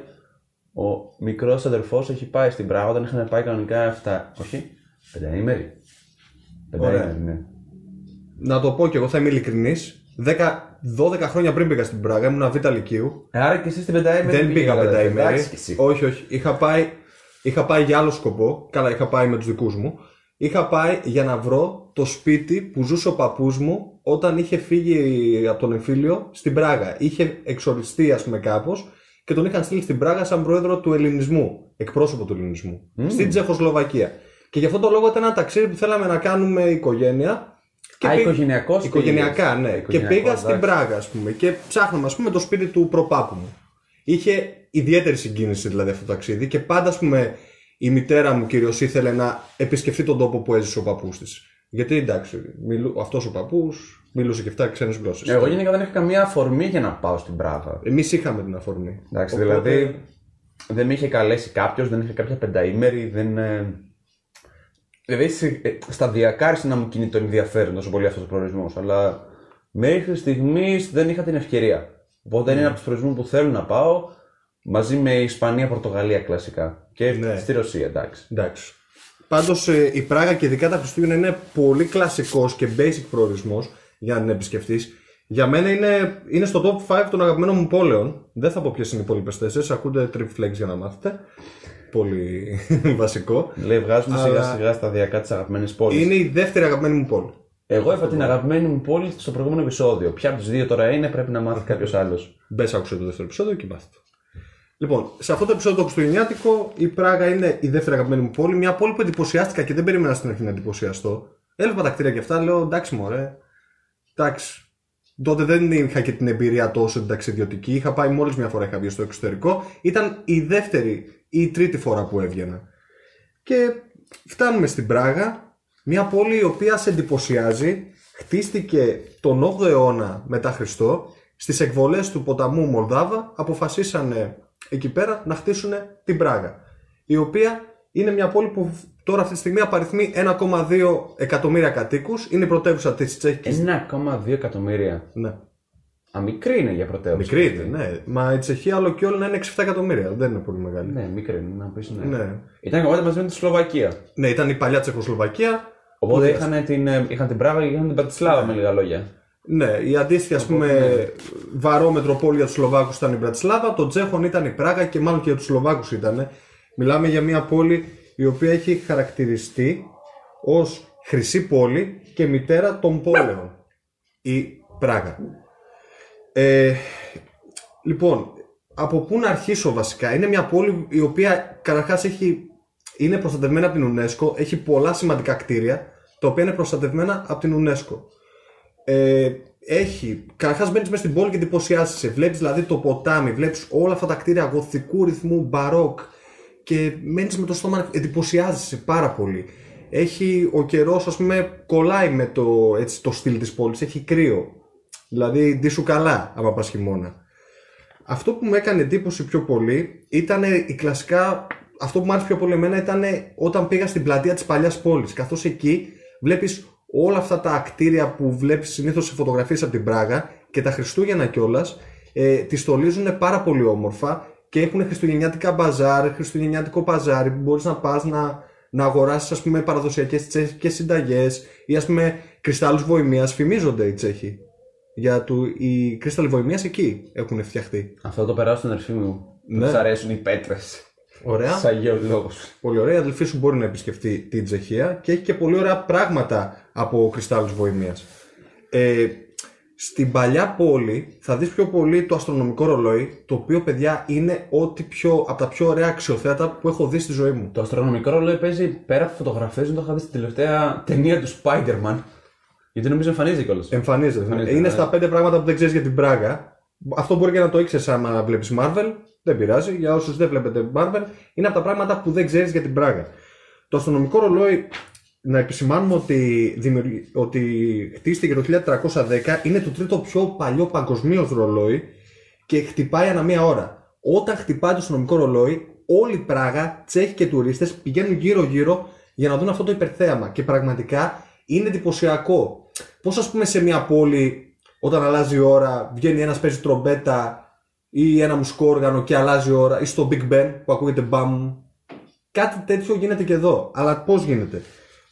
Ο μικρός αδερφός έχει πάει στην Πράγα όταν είχαν πάει κανονικά 7. Όχι, πενταήμερη. Πενταήμερη, ναι. Να το πω κι εγώ, θα είμαι ειλικρινής. 12 χρόνια πριν πήγα στην Πράγα, ήμουν β' Λυκείου. Ε, Άρα και εσύ στην πενταήμερη. Δεν πήγα πήγες, πενταήμερη. εντάξει κι εσύ. Όχι, όχι. Είχα πάει, είχα πάει για άλλο σκοπό. Καλά, είχα πάει με τους δικούς μου. Είχα πάει για να βρω το σπίτι που ζούσε ο παππούς μου όταν είχε φύγει από τον εμφύλιο στην Πράγα. Είχε εξοριστεί, ας πούμε, κάπως και τον είχαν στείλει στην Πράγα σαν πρόεδρο του ελληνισμού. Εκπρόσωπο του ελληνισμού. Στην Τσεχοσλοβακία. Και γι' αυτό το λόγο ήταν ένα ταξίδι που θέλαμε να κάνουμε οικογένεια. Και Α, πήγ- οικογενειακός Οικογενειακά, πήγες. ναι. Οικογενειακός, και πήγα στην εντάξει. Πράγα, ας πούμε. Και ψάχναμε, ας πούμε, το σπίτι του προπάπου μου. Είχε ιδιαίτερη συγκίνηση δηλαδή αυτό το ταξίδι και πάντα, ας πούμε, η μητέρα μου κυρίω ήθελε να επισκεφτεί τον τόπο που έζησε ο παππούς της. Γιατί εντάξει, μιλού... αυτός ο παππούς μιλούσε και 7 ξένες γλώσσες. Εγώ γενικά δεν έχω καμία αφορμή για να πάω στην Πράγα. Εμείς είχαμε την αφορμή. Εντάξει, Οπότε- δηλαδή δεν με είχε καλέσει κάποιος, δεν είχε κάποια πενταήμερη, δεν. ε, Δηλαδή σε- ε, σταδιακά άρχισε να μου κινεί το ενδιαφέρον τόσο πολύ αυτός ο προορισμός. Αλλά μέχρι στιγμής δεν είχα την ευκαιρία. Οπότε είναι από τους προορισμούς που θέλω να πάω μαζί με Ισπανία-Πορτογαλία κλασικά. Και Ναι. στη Ρωσία, εντάξει. Εντάξει. Πάντως η Πράγα και ειδικά τα Χριστούγεννα είναι πολύ κλασικός και basic προορισμός για να την επισκεφτείς. Για μένα είναι, είναι στο top 5 των αγαπημένων μου πόλεων. Δεν θα πω ποιες είναι οι υπόλοιπες τέσσερις. Ακούτε trip flex για να μάθετε. Πολύ βασικό. Λέει, βγάζουμε Αλλά- σιγά σιγά σταδιακά τις αγαπημένες πόλεις. Είναι η δεύτερη αγαπημένη μου πόλη. Εγώ είπα την αγαπημένη μου πόλη στο προηγούμενο επεισόδιο. Ποια από τις δύο τώρα είναι, πρέπει να μάθει κάποιος άλλος. Μπες άκουσε το δεύτερο επεισόδιο και μάθετε. Λοιπόν, σε αυτό το επεισόδιο το Χριστουγεννιάτικο, η Πράγα είναι η δεύτερη αγαπημένη μου πόλη. Μια πόλη που εντυπωσιάστηκα και δεν περίμενα στην αρχή να εντυπωσιαστώ. Έλαβα τα κτίρια και αυτά, λέω εντάξει, μωρέ. Εντάξει. Τότε δεν είχα και την εμπειρία τόσο την ταξιδιωτική. Είχα πάει μόλις μια φορά είχα βγει στο εξωτερικό. Ήταν η δεύτερη ή η τρίτη φορά που έβγαινα. Και φτάνουμε στην Πράγα, μια πόλη η οποία σε εντυπωσιάζει. Χτίστηκε τον 8ο αιώνα μετά Χριστό. Στις εκβολές του ποταμού Μολδάβα αποφασίσανε εκεί πέρα να χτίσουν την Πράγα. Η οποία είναι μια πόλη που τώρα αυτή τη στιγμή απαριθμεί 1,2 εκατομμύρια κατοίκους. Είναι η πρωτεύουσα της Τσέχικης. 1,2 εκατομμύρια. Ναι. Α, μικρή είναι για πρωτεύουσα. Μικρή είναι, ναι. Μα η Τσεχία όλο και όλο να είναι 6-7 εκατομμύρια. Δεν είναι πολύ μεγάλη. Ναι, μικρή είναι, να πεις ναι. Ναι. Ήταν κομμάτι μαζί με τη Σλοβακία. Ναι, ήταν η παλιά Τσεχοσλοβακία. Οπότε είχαν την, ε, είχαν την Πράγα και είχαν την Πρατισλάβα με λίγα λόγια. Ναι, η αντίστοιχη ας πούμε βαρό μετροπόλη για τους Σλοβάκους ήταν η Μπρατισλάβα, το Τσέχων ήταν η Πράγα και μάλλον και για τους Σλοβάκους ήταν. Μιλάμε για μια πόλη η οποία έχει χαρακτηριστεί ως χρυσή πόλη και μητέρα των πόλεων. Η Πράγα. Ε, λοιπόν, από πού να αρχίσω βασικά; Είναι μια πόλη η οποία καταρχάς είναι προστατευμένα από την UNESCO, έχει πολλά σημαντικά κτίρια τα οποία είναι προστατευμένα από την UNESCO. Ε, έχει, καταρχάς μπαίνεις μέσα στην πόλη και εντυπωσιάζεσαι. Βλέπεις δηλαδή το ποτάμι, βλέπεις όλα αυτά τα κτίρια γοθικού ρυθμού, μπαρόκ και μένεις με το στόμα, εντυπωσιάζεσαι πάρα πολύ. Έχει ο καιρός, ας πούμε, κολλάει με το, έτσι, το στυλ της πόλης, έχει κρύο. Δηλαδή, ντύ σου καλά, άμα πας χειμώνα. Αυτό που μου έκανε εντύπωση πιο πολύ ήταν η κλασικά. Αυτό που μου άρεσε πιο πολύ εμένα ήταν όταν πήγα στην πλατεία της παλιάς πόλης. Καθώς εκεί βλέπεις όλα αυτά τα κτίρια που βλέπεις συνήθως σε φωτογραφίες από την Πράγα και τα Χριστούγεννα κιόλας, ε, τη στολίζουν πάρα πολύ όμορφα και έχουν χριστουγεννιάτικα μπαζάρ, χριστουγεννιάτικο παζάρι που μπορείς να πας να, να αγοράσεις ας πούμε παραδοσιακές τσέχικε συνταγές ή ας πούμε κρυστάλλους βοημίας. Φημίζονται οι Τσέχοι. Για του, οι κρύσταλλοι βοημίας εκεί έχουν φτιαχτεί. Αυτό το περάσω στην αδερφή μου. Ναι. Ναι. αρέσουν οι πέτρες. Ωραία. Σαν γεωλόγο. Πολύ ωραία. Η αδελφή σου μπορεί να επισκεφτεί την Τσεχία και έχει και πολύ ωραία πράγματα από κρυστάλλους βοημίας. Ε, στην παλιά πόλη θα δεις πιο πολύ το αστρονομικό ρολόι, το οποίο παιδιά είναι ό,τι πιο, από τα πιο ωραία αξιοθέατα που έχω δει στη ζωή μου. Το αστρονομικό ρολόι παίζει πέρα από φωτογραφίες, δεν το είχα δει στην τελευταία ταινία του Spider-Man. Γιατί νομίζω εμφανίζεται κιόλας. Εμφανίζεται. Εμφανίζεται, είναι ναι. στα πέντε πράγματα που δεν ξέρεις για την Πράγα. Αυτό μπορεί και να το ήξερες άμα βλέπεις Marvel. Δεν πειράζει. Για όσους δεν βλέπετε Marvel, είναι από τα πράγματα που δεν ξέρεις για την Πράγα. Το αστρονομικό ρολόι, να επισημάνουμε ότι, δημιουργη... ότι χτίστηκε το 1310, είναι το τρίτο πιο παλιό παγκοσμίως ρολόι και χτυπάει ανά μία ώρα. Όταν χτυπάει το αστρονομικό ρολόι, όλη η Πράγα, Τσέχοι και τουρίστες πηγαίνουν γύρω-γύρω για να δουν αυτό το υπερθέαμα. Και πραγματικά είναι εντυπωσιακό. Πώς, ας πούμε, σε μια πόλη, όταν αλλάζει η ώρα, βγαίνει ένας παίζει τρομπέτα ή ένα μουσικό όργανο και αλλάζει η ώρα, ή στο Big Ben που ακούγεται μπαμ. Κάτι τέτοιο γίνεται και εδώ. Αλλά πώς γίνεται;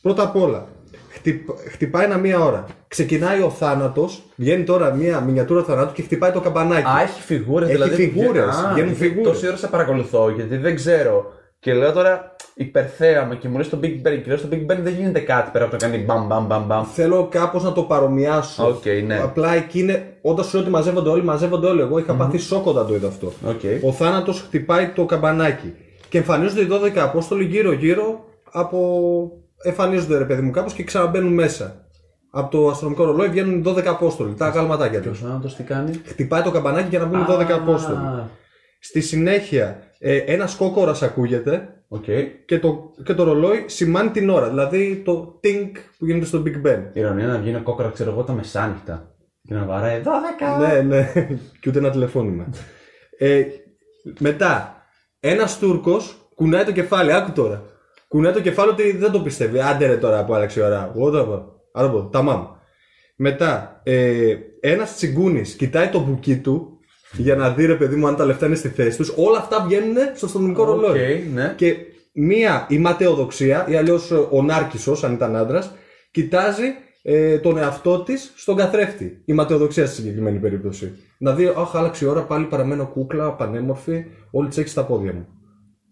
Πρώτα απ' όλα, χτυπ, χτυπάει ένα μία ώρα. Ξεκινάει ο θάνατος, βγαίνει τώρα μία μινιατούρα θανάτου και χτυπάει το καμπανάκι. Α, έχει φιγούρες Έχει δηλαδή. φιγούρες, Α, βγαίνουν γιατί φιγούρες. Τόση ώρα σε παρακολουθώ γιατί δεν ξέρω. Και λέω τώρα υπερθέαμα και μου λες το Big Ben. Και λέω στο Big Ben δεν γίνεται κάτι πέρα από το κάνει μπαμ μπαμ μπαμ μπαμ. Θέλω κάπως να το παρομοιάσω. Οκ, ναι. Απλά εκεί είναι, όταν σου λέω ότι μαζεύονται όλοι, μαζεύονται όλοι. Εγώ είχα πάθει σοκ όταν το είδα αυτό. Οκ. Ο θάνατος χτυπάει το καμπανάκι. Και εμφανίζονται οι 12 Απόστολοι γύρω-γύρω από. Εμφανίζονται ρε παιδί μου κάπως και ξαναμπαίνουν μέσα. Από το αστρονομικό ρολόι βγαίνουν οι 12 Απόστολοι. Τα αγαλματάκια Και ο του. θάνατο τι κάνει; Χτυπάει το καμπανάκι για να μπουν οι 12 Απόστολοι. Α, Στη συνέχεια, ε, ένας κόκορας ακούγεται Οκ. και το, και το ρολόι σημάνει την ώρα. Δηλαδή το tink που γίνεται στο Big Ben. Ειρωνεία να βγει ένα κόκορα, ξέρω εγώ, τα μεσάνυχτα. Και να βαράει 12. Ναι, ναι. και ούτε ένα τηλεφώνημα. ε, μετά, ένας Τούρκος κουνάει το κεφάλι. Άκου τώρα. Κουνάει το κεφάλι ότι δεν το πιστεύει. Άντε ρε τώρα που άλλαξε η ώρα. Εγώ το είπα. Άρα πω, τα μάμ. Μετά, ε, ένας τσιγκούνης κοιτάει το πουγκί του για να δει ρε παιδί μου αν τα λεφτά είναι στη θέση τους. Όλα αυτά βγαίνουν στο αστρονομικό Οκ, ρολόι. ναι. Και μία η ματαιοδοξία, ή αλλιώς ο Νάρκισσος, αν ήταν άντρας, κοιτάζει ε, τον εαυτό της στον καθρέφτη. Η ματαιοδοξία στη συγκεκριμένη περίπτωση. Να δει, Αχ, άλλαξε η ώρα, πάλι παραμένω κούκλα, πανέμορφη, όλη τσέχει στα πόδια μου.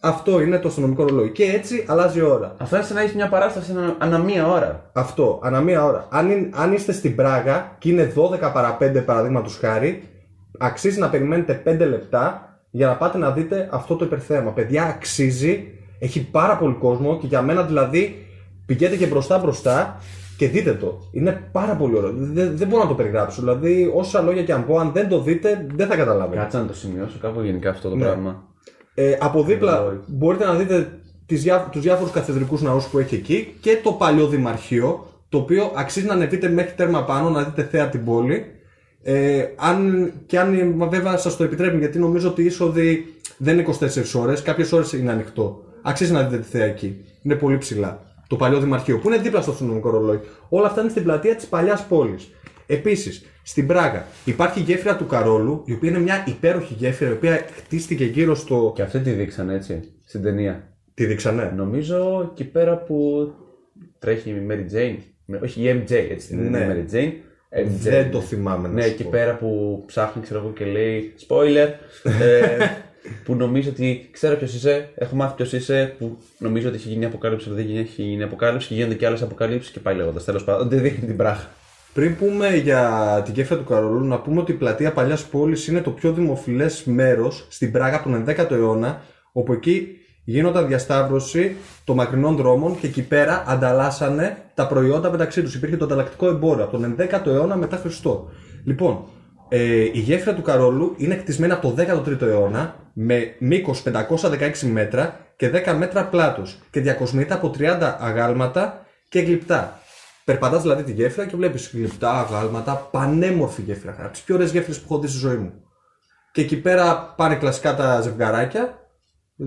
Αυτό είναι το αστρονομικό ρολόι. Και έτσι αλλάζει η ώρα. Αυτό είναι σαν να έχεις μια παράσταση ανα, ανά μία ώρα. Αυτό, ανά μία ώρα. Αν, είναι- αν είστε στην Πράγα και είναι 12 παρα 5 παραδείγματος χάρη, αξίζει να περιμένετε 5 λεπτά για να πάτε να δείτε αυτό το υπερθέαμα. Παιδιά, αξίζει, έχει πάρα πολύ κόσμο και για μένα δηλαδή πηγαίνετε και μπροστά μπροστά και δείτε το. Είναι πάρα πολύ ωραίο. Δεν, δεν μπορώ να το περιγράψω. Δηλαδή, όσα λόγια και αν πω, αν δεν το δείτε, δεν θα καταλάβετε. Κάτσε να το σημειώσω κάπου γενικά αυτό το Ναι. πράγμα. Ε, από δίπλα Ρολόι. μπορείτε να δείτε τις διά, τους διάφορους καθεδρικούς ναούς που έχει εκεί και το παλιό δημαρχείο το οποίο αξίζει να ανεβείτε μέχρι τέρμα πάνω να δείτε θέα την πόλη. Ε, αν, και αν μα, βέβαια σας το επιτρέπουν γιατί νομίζω ότι η είσοδη δεν είναι 24 ώρες κάποιες ώρες είναι ανοιχτό. Αξίζει να δείτε τη θέα εκεί. Είναι πολύ ψηλά. Το παλιό δημαρχείο που είναι δίπλα στο αστυνομικό ρολόι. Όλα αυτά είναι στην πλατεία της παλιάς πόλης. Επίσης, στην Πράγα υπάρχει η γέφυρα του Καρόλου, η οποία είναι μια υπέροχη γέφυρα, η οποία χτίστηκε γύρω στο. Και αυτή τη δείξανε έτσι στην ταινία. Τη δείξανε. Νομίζω εκεί πέρα που τρέχει η Mary Jane. Με- Όχι, η MJ, έτσι την Ναι. είναι η Mary Jane. MJ. Δεν το θυμάμαι να Ναι, σου εκεί πω. πέρα που ψάχνει, ξέρω εγώ, και λέει spoiler. ε, που νομίζω ότι ξέρω ποιος είσαι, έχω μάθει ποιος είσαι, που νομίζω ότι έχει γίνει αποκάλυψη, αλλά δεν έχει γίνει αποκάλυψη και γίνονται και άλλες αποκαλύψεις και πάει λέγοντας. Τέλος πάντων, δεν δείχνει την πράγμα. Πριν πούμε για την γέφυρα του Καρολού, να πούμε ότι η πλατεία Παλιάς Πόλης είναι το πιο δημοφιλές μέρος στην Πράγα από τον 11ο αιώνα, όπου εκεί γίνονταν διασταύρωση των μακρινών δρόμων και εκεί πέρα ανταλλάσσανε τα προϊόντα μεταξύ τους. Υπήρχε το ανταλλακτικό εμπόριο από τον 11ο αιώνα μετά Χριστό. Λοιπόν, ε, η γέφυρα του Καρόλου είναι κτισμένη από το 13ο αιώνα με μήκος 516 μέτρα και 10 μέτρα πλάτος και διακοσμείται από 30 αγάλματα και γλυπτά. Περπατάς δηλαδή τη γέφυρα και βλέπεις γλυπτά, αγάλματα, πανέμορφη γέφυρα. Από τις πιο ωραίες γέφυρες που έχω δει στη ζωή μου. Και εκεί πέρα πάνε κλασικά τα ζευγαράκια,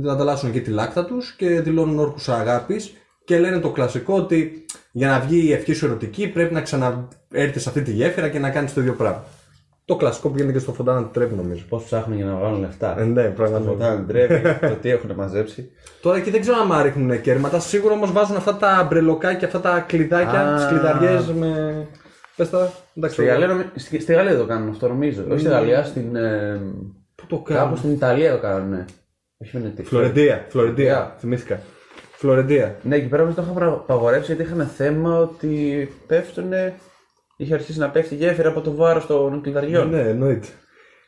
ανταλλάσσουν και τη λάκτα τους και δηλώνουν όρκους αγάπης και λένε το κλασικό ότι για να βγει η ευχή σου ερωτική πρέπει να ξαναέρθει σε αυτή τη γέφυρα και να κάνεις το ίδιο πράγμα. Το κλασικό που γίνεται και στο Φοντάνα του Τρέβη νομίζω. Πώς ψάχνουν για να βγάλουν λεφτά. Ε, ναι, Στο πραγματικά. Φοντάνα Τρέβη, το τι έχουν μαζέψει. Τώρα εκεί δεν ξέρω αν ρίχνουν κέρματα. Σίγουρα όμως βάζουν αυτά τα μπρελοκάκια, αυτά τα κλειδάκια, Α. τις κλειδαριές με. Πες τα. Εντάξει, Στη Γαλλία, νομι- στη, στη Γαλλία το κάνουν αυτό νομίζω. Όχι στη Γαλλία, στην. Ε, Πού το κάπου κάνουν. στην Ιταλία το κάνουν. Ναι. Όχι Βενετία. Φλωρεντία. Φλωρεντία. Θυμήθηκα. Φλωρεντία. Ναι, εκεί πέρα όμως το είχαν απαγορεύσει γιατί είχαν θέμα ότι πέφτουν. Είχε αρχίσει να πέφτει γέφυρα από το βάρος των κλειδαριών. Ναι, εννοείται.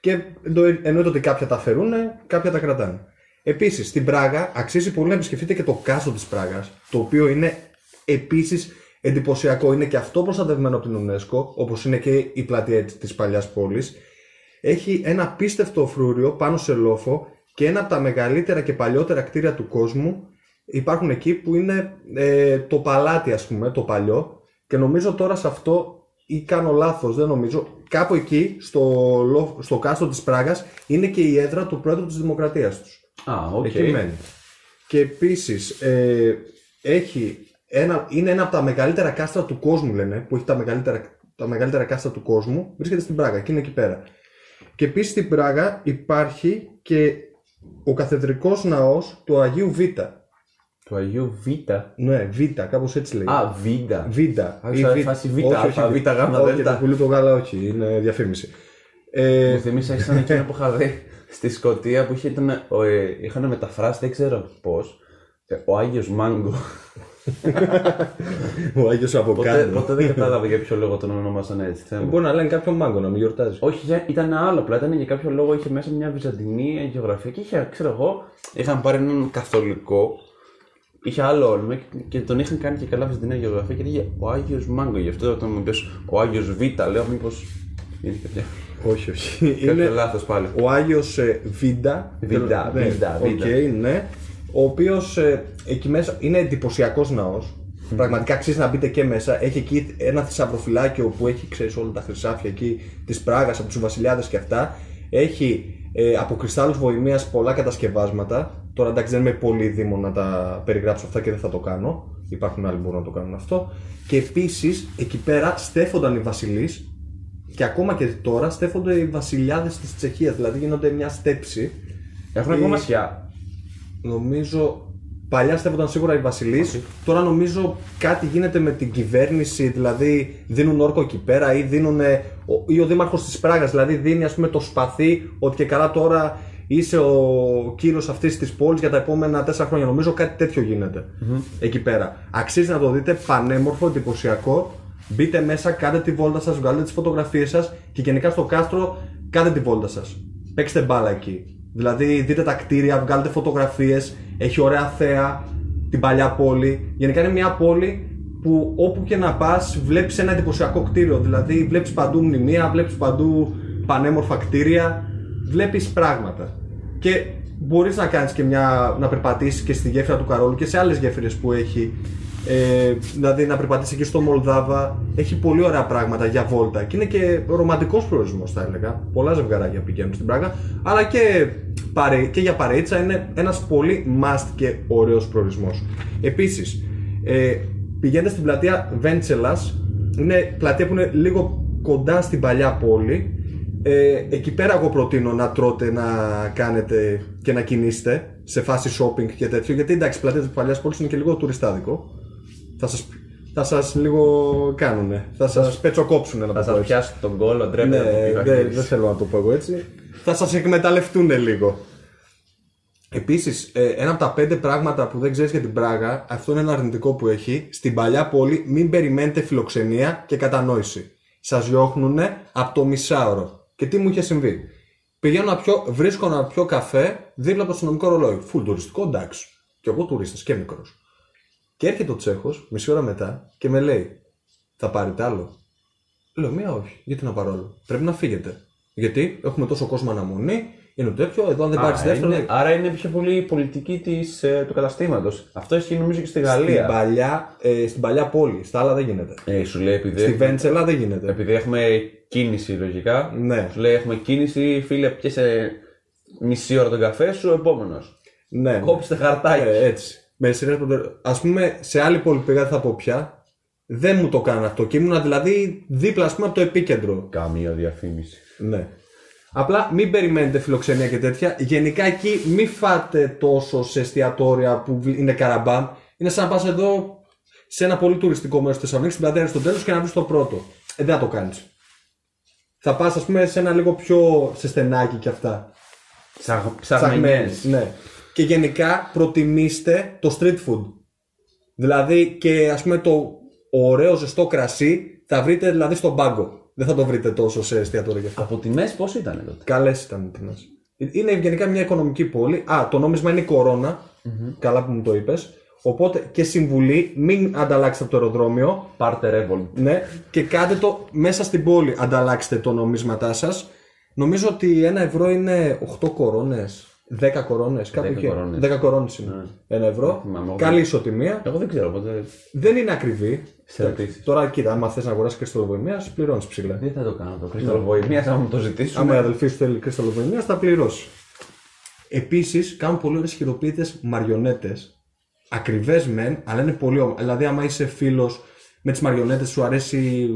Και εννο- εννοείται ότι κάποια τα αφαιρούν, κάποια τα κρατάνε. Επίσης, στην Πράγα αξίζει πολύ να επισκεφτείτε και το κάστρο της Πράγας, το οποίο είναι επίσης εντυπωσιακό. Είναι και αυτό προστατευμένο από την UNESCO, όπως είναι και η πλατεία της παλιάς πόλης. Έχει ένα απίστευτο φρούριο πάνω σε λόφο και ένα από τα μεγαλύτερα και παλιότερα κτίρια του κόσμου υπάρχουν εκεί που είναι ε, το παλάτι ας πούμε, το παλιό και νομίζω τώρα σε αυτό ή κάνω λάθος, δεν νομίζω κάπου εκεί στο, λο- στο κάστρο της Πράγας είναι και η έδρα του πρόεδρου της Δημοκρατίας τους Α, οκ. Εκεί μένει. Και επίσης ε, έχει ένα, είναι ένα από τα μεγαλύτερα κάστρα του κόσμου λένε, που έχει τα μεγαλύτερα, τα μεγαλύτερα κάστρα του κόσμου, βρίσκεται στην Πράγα και είναι εκεί πέρα. Και επίσης στην Πράγα υπάρχει και ο καθεδρικός ναός του Αγίου Β. Του Αγίου Β. Ναι, Β, κάπως έτσι λέει. Α, Βίντα. Β. Α, ή σαν Β. φάση Β, Όχι, Α, όχι, Β, Γ, Όχι, Δ. το πουλί το γάλα όχι, είναι διαφήμιση. Ε, Μου θυμίζει σαν εκείνο που είχα δει στη Σκωτία που είχε, ήταν, ο, ε, είχαν μεταφράσει, δεν ξέρω πώς. Ο Άγιος Μάγκο. ο Άγιος ποτέ, Αβοκάντο. ποτέ δεν κατάλαβα για ποιο λόγο τον ονόμασαν έτσι. θέμα. Μπορεί να λένε κάποιον μάγκο να μην γιορτάζει. Όχι, για- ήταν άλλο απλά. Ήταν για κάποιο λόγο είχε μέσα μια βυζαντινή γεωγραφία και είχε, ξέρω εγώ, είχαν πάρει έναν καθολικό. Είχε άλλο όνομα και- και τον είχαν κάνει και καλά βυζαντινή αγιογραφία και λέγαν Ο Άγιος Μάγκο. Γι' αυτό όταν μου πει Ο Άγιος Β, λέω μήπως. Είναι κάποια. Όχι, όχι. Κάποιο Είναι λάθος πάλι. ο Άγιος ε, Βίντα. Βίντα, Ναι, Βίντα, οκ, Βίντα. ναι. Ο οποίος ε, εκεί μέσα είναι εντυπωσιακός ναός. Πραγματικά αξίζει να μπείτε και μέσα. Έχει εκεί ένα θησαυροφυλάκιο που έχει, ξέρεις, όλα τα χρυσάφια εκεί της Πράγας, από τους βασιλιάδες και αυτά. Έχει ε, από κρυστάλλους βοημίας πολλά κατασκευάσματα. Τώρα εντάξει δεν είμαι πολύ δήμο να τα περιγράψω αυτά και δεν θα το κάνω. Υπάρχουν άλλοι που μπορούν να το κάνουν αυτό. Και επίσης εκεί πέρα στέφονταν οι βασιλείς και ακόμα και τώρα στέφονται οι βασιλιάδες της Τσεχίας. Δηλαδή γίνονται μια στέψη. Έχουν Ε, ακόμα σκιά. Νομίζω παλιά στέφονταν σίγουρα οι βασιλείς. Τώρα νομίζω κάτι γίνεται με την κυβέρνηση. Δηλαδή δίνουν όρκο εκεί πέρα ή, δίνουν, ή ο δήμαρχος της Πράγας. Δηλαδή δίνει ας πούμε το σπαθί ότι και καλά τώρα είσαι ο κύριος αυτής της πόλης για τα επόμενα τέσσερα χρόνια. Νομίζω κάτι τέτοιο γίνεται εκεί πέρα. Αξίζει να το δείτε πανέμορφο, εντυπωσιακό. Μπείτε μέσα, κάντε τη βόλτα σας, βγάλετε τις φωτογραφίες σας και γενικά στο κάστρο κάντε τη βόλτα σας. Παίξτε μπάλα εκεί. Δηλαδή δείτε τα κτίρια, βγάλετε φωτογραφίες, έχει ωραία θέα, την παλιά πόλη. Γενικά είναι μια πόλη που όπου και να πας βλέπεις ένα εντυπωσιακό κτίριο. Δηλαδή βλέπεις παντού μνημεία, βλέπεις παντού πανέμορφα κτίρια, βλέπεις πράγματα. Και μπορείς να κάνεις και μια, να περπατήσεις και στη γέφυρα του Καρόλου και σε άλλες γέφυρες που έχει. Ε, δηλαδή να περπατήσεις εκεί στο Μολδάβα. Έχει πολύ ωραία πράγματα για βόλτα και είναι και ρομαντικός προορισμός θα έλεγα. Πολλά ζευγαράκια πηγαίνουν στην Πράγα. Αλλά και, παρέ, και για παρέτσα είναι ένας πολύ must και ωραίος προορισμός. Επίσης, ε, πηγαίνετε στην πλατεία Βέντσελας. Είναι πλατεία που είναι λίγο κοντά στην παλιά πόλη. Ε, εκεί πέρα εγώ προτείνω να τρώτε, να κάνετε και να κινήσετε σε φάση shopping και τέτοιο. Γιατί εντάξει, η πλατεία της παλιάς πόλης είναι και λίγο τουριστάδικο. Θα σας, θα σας λίγο κάνουνε. Θα σας πετσοκόψουνε να Θα το πω σας έτσι. πιάσει τον κόλλο, ντρέπεται Ναι, να το πει ο δεν, Αρχίδης. δεν θέλω να το πω εγώ έτσι. Θα σας εκμεταλλευτούν λίγο. Επίσης, ε, ένα από τα πέντε πράγματα που δεν ξέρεις για την Πράγα, αυτό είναι ένα αρνητικό που έχει. Στην παλιά πόλη μην περιμένετε φιλοξενία και κατανόηση. Σας διώχνουν από το μισάωρο. Και τι μου είχε συμβεί. Πηγαίνω να πιω, βρίσκω να πιω καφέ δίπλα από το αστυνομικό ρολόι. Φουλ τουριστικό, εντάξει. Και εγώ τουρίστας και μικρός. Και έρχεται ο Τσέχος μισή ώρα μετά και με λέει: Θα πάρετε άλλο; Λέω: Μία όχι. Γιατί να πάρω άλλο; Πρέπει να φύγετε. Γιατί έχουμε τόσο κόσμο αναμονή, είναι τέτοιο. Εδώ αν δεν πάρεις Άρα δεύτερο. είναι, άρα είναι πιο πολύ η πολιτική της, ε, του καταστήματος. Αυτό ισχύει νομίζω και στη Στην Γαλλία. παλιά, ε, στην παλιά πόλη. Στα άλλα δεν γίνεται. Ε, σου λέει επειδή, Στη Βέντσελα δεν γίνεται. επειδή έχουμε κίνηση λογικά. Ναι. Σου λέει έχουμε κίνηση, φίλε, πιέσε μισή ώρα τον καφέ σου, επόμενος. Ναι. Κόψτε χαρτάκι. Ε, έτσι. Με σειρές προτεραι- Ας πούμε, σε άλλη πόλη που πήγα, δεν θα πω πια, δεν μου το κάνανε αυτό. Και ήμουνα δηλαδή δίπλα, ας πούμε, από το επίκεντρο. Καμία διαφήμιση. Ναι. Απλά μην περιμένετε φιλοξενία και τέτοια. Γενικά εκεί μην φάτε τόσο σε εστιατόρια που β- είναι καραμπάμ. Είναι σαν να πας εδώ σε ένα πολύ τουριστικό μέρος της Θεσσαλονίκης, στην πλατεία στο τέλο και να βρεις το πρώτο. Ε, δεν θα το κάνεις. Θα πας, ας πούμε, σε ένα λίγο πιο σε στενάκι και αυτά. Ψαγμένες. Ψαγμένες, Ναι. Και γενικά προτιμήστε το street food. Δηλαδή και ας πούμε το ωραίο ζεστό κρασί θα βρείτε δηλαδή στον πάγκο. Δεν θα το βρείτε τόσο σε εστιατόρια και αυτά. Από τιμές πώς ήταν τότε; Καλές ήταν οι τιμές. Είναι γενικά μια οικονομική πόλη. Α, το νόμισμα είναι η κορωνα Καλά που μου το είπες. Οπότε και συμβουλή, μην ανταλλάξετε από το αεροδρόμιο. Πάρτε Revolt. Ναι, και κάντε το μέσα στην πόλη. Ανταλλάξτε το νομίσματά σας. Νομίζω ότι ένα ευρώ είναι 8 κορώνες. 10 κορώνες. Κάπου 10 εκεί. κορώνες. 10 κορώνες είναι. Ένα ευρώ. θυμάμαι, εγώ Καλή ισοτιμία. Εγώ δεν ξέρω, οπότε Δεν είναι ακριβή. σε ρωτήσει. Τώρα κοίτα, άμα θες να αγοράσεις κρυσταλλοβοημία, πληρώνεις ψηλά. Δεν θα το κάνω το κρίσταλο βοημία, άμα μου το ζητήσουν. Άμα η αδελφή σου θέλει κρυσταλλοβοημία, θα πληρώσει. Επίσης, κάνουν πολύ ωραίες χειροποίητες μαριονέτες. Ακριβές μεν, αλλά είναι πολύ όμορφε. Δηλαδή, άμα είσαι φίλος με τις μαριονέτες, σου αρέσει.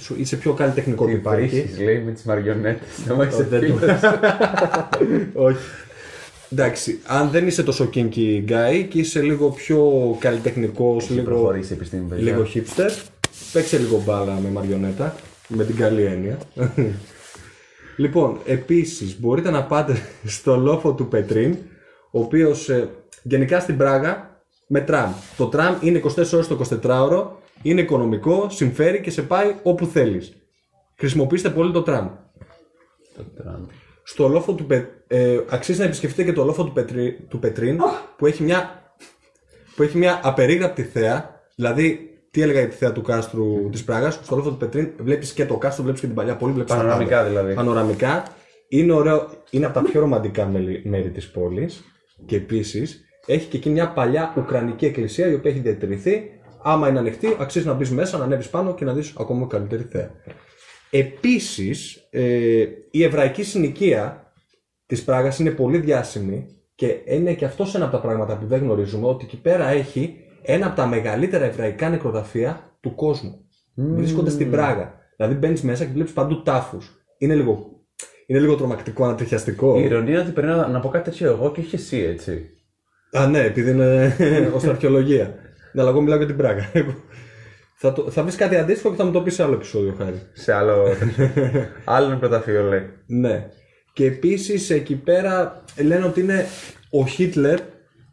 Σου, είσαι πιο καλλιτεχνικό τυπάκι. Βρίσκεις, λέει με τις μαριονέτες. Άμα είσαι δεν το- φίλος. Όχι. Εντάξει, αν δεν είσαι τόσο kinky guy και είσαι λίγο πιο καλλιτεχνικός, Έχει λίγο, προχωρήσει η επιστήμη, παιδιά. λίγο hipster, παίξε λίγο μπάλα με μαριονέτα, με την καλή έννοια. λοιπόν, επίσης μπορείτε να πάτε στο λόφο του Πετρίν, ο οποίος ε, γενικά στην Πράγα με τραμ. Το τραμ είναι 24 ώρες το 24ωρο, είναι οικονομικό, συμφέρει και σε πάει όπου θέλεις. Χρησιμοποιήστε πολύ το τραμ. Το τραμ. Στο λόφο του Πε... ε, αξίζει να επισκεφτείτε και το λόφο του, Πετρί... του Πετρίν που έχει μια που έχει μια απερίγραπτη θέα. Δηλαδή, τι έλεγα για τη θέα του κάστρου της Πράγας; Στο λόφο του Πετρίν βλέπεις και το κάστρο, βλέπεις και την παλιά πόλη. Βλέπεις τα Πανοραμικά πάντα. δηλαδή. Πανοραμικά. Είναι ωραίο. Είναι από τα πιο ρομαντικά μέλη- μέρη της πόλης. Και επίσης έχει και εκεί μια παλιά Ουκρανική εκκλησία η οποία έχει διατηρηθεί. Άμα είναι ανοιχτή, αξίζει να μπεις μέσα, να ανέβεις πάνω και να δεις ακόμα καλύτερη θέα. Επίσης, ε, η εβραϊκή συνοικία της Πράγας είναι πολύ διάσημη και είναι και αυτός ένα από τα πράγματα που δεν γνωρίζουμε, ότι εκεί πέρα έχει ένα από τα μεγαλύτερα εβραϊκά νεκροταφεία του κόσμου. Βρίσκονται στην Πράγα. Δηλαδή μπαίνεις μέσα και βλέπεις παντού τάφους. Είναι λίγο, είναι λίγο τρομακτικό, ανατριχιαστικό. Η ηρωνία είναι ότι πρέπει να, να πω κάτι τέτοιο εγώ και όχι εσύ, έτσι. Α, ναι, επειδή είναι ω αρχαιολογία. Ναι, αλλά εγώ μιλάω για την Πράγα. Εγώ- θα, το, θα βρεις κάτι αντίστοιχο και θα μου το πεις σε άλλο επεισόδιο, χάρη. Σε άλλο. άλλο είναι πρωταφείο, λέει. Ναι. Και επίσης εκεί πέρα λένε ότι είναι ο Χίτλερ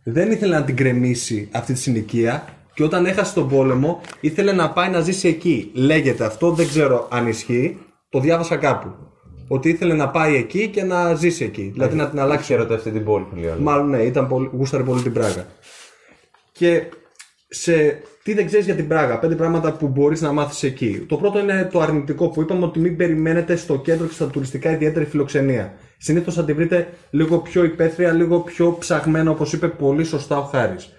δεν ήθελε να την κρεμίσει αυτή τη συνοικία και όταν έχασε τον πόλεμο ήθελε να πάει να ζήσει εκεί. Λέγεται αυτό, δεν ξέρω αν ισχύει, το διάβασα κάπου. Ότι ήθελε να πάει εκεί και να ζήσει εκεί. Δηλαδή να την αλλάξει. Είχε ερωτευτεί την πόλη πολύ άλλο. Μάλλον ναι, ήταν πολύ, γούσταρε πολύ την Πράγα. Και σε τι δεν ξέρεις για την Πράγα, πέντε πράγματα που μπορείς να μάθεις εκεί. Το πρώτο είναι το αρνητικό που είπαμε ότι μην περιμένετε στο κέντρο και στα τουριστικά ιδιαίτερη φιλοξενία. Συνήθως θα τη βρείτε λίγο πιο υπαίθρια, λίγο πιο ψαγμένα, όπως είπε πολύ σωστά ο Χάρης.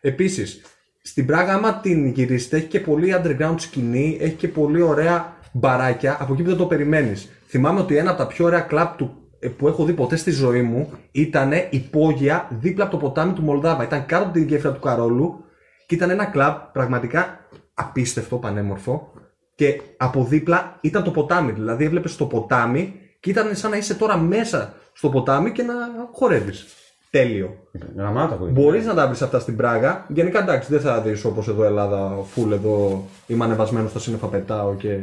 Επίσης, στην Πράγα, άμα την γυρίσετε, έχει και πολύ underground σκηνή, έχει και πολύ ωραία μπαράκια από εκεί που δεν το περιμένεις. Θυμάμαι ότι ένα από τα πιο ωραία κλαμπ του, ε, που έχω δει ποτέ στη ζωή μου ήταν υπόγεια δίπλα από το ποτάμι του Μολδάβα. Ήταν κάτω από την γέφυρα του Καρόλου και ήταν ένα κλαμπ πραγματικά απίστευτο, πανέμορφο. Και από δίπλα ήταν το ποτάμι. Δηλαδή έβλεπες το ποτάμι και ήταν σαν να είσαι τώρα μέσα στο ποτάμι και να χορεύεις. Τέλειο. Γραμμάτα ακούγεται. Μπορείς να τα βρεις αυτά στην Πράγα. Γενικά εντάξει, δεν θα δεις όπως εδώ Ελλάδα, φουλ εδώ είμαι ανεβασμένος στα σύννεφα, πετάω και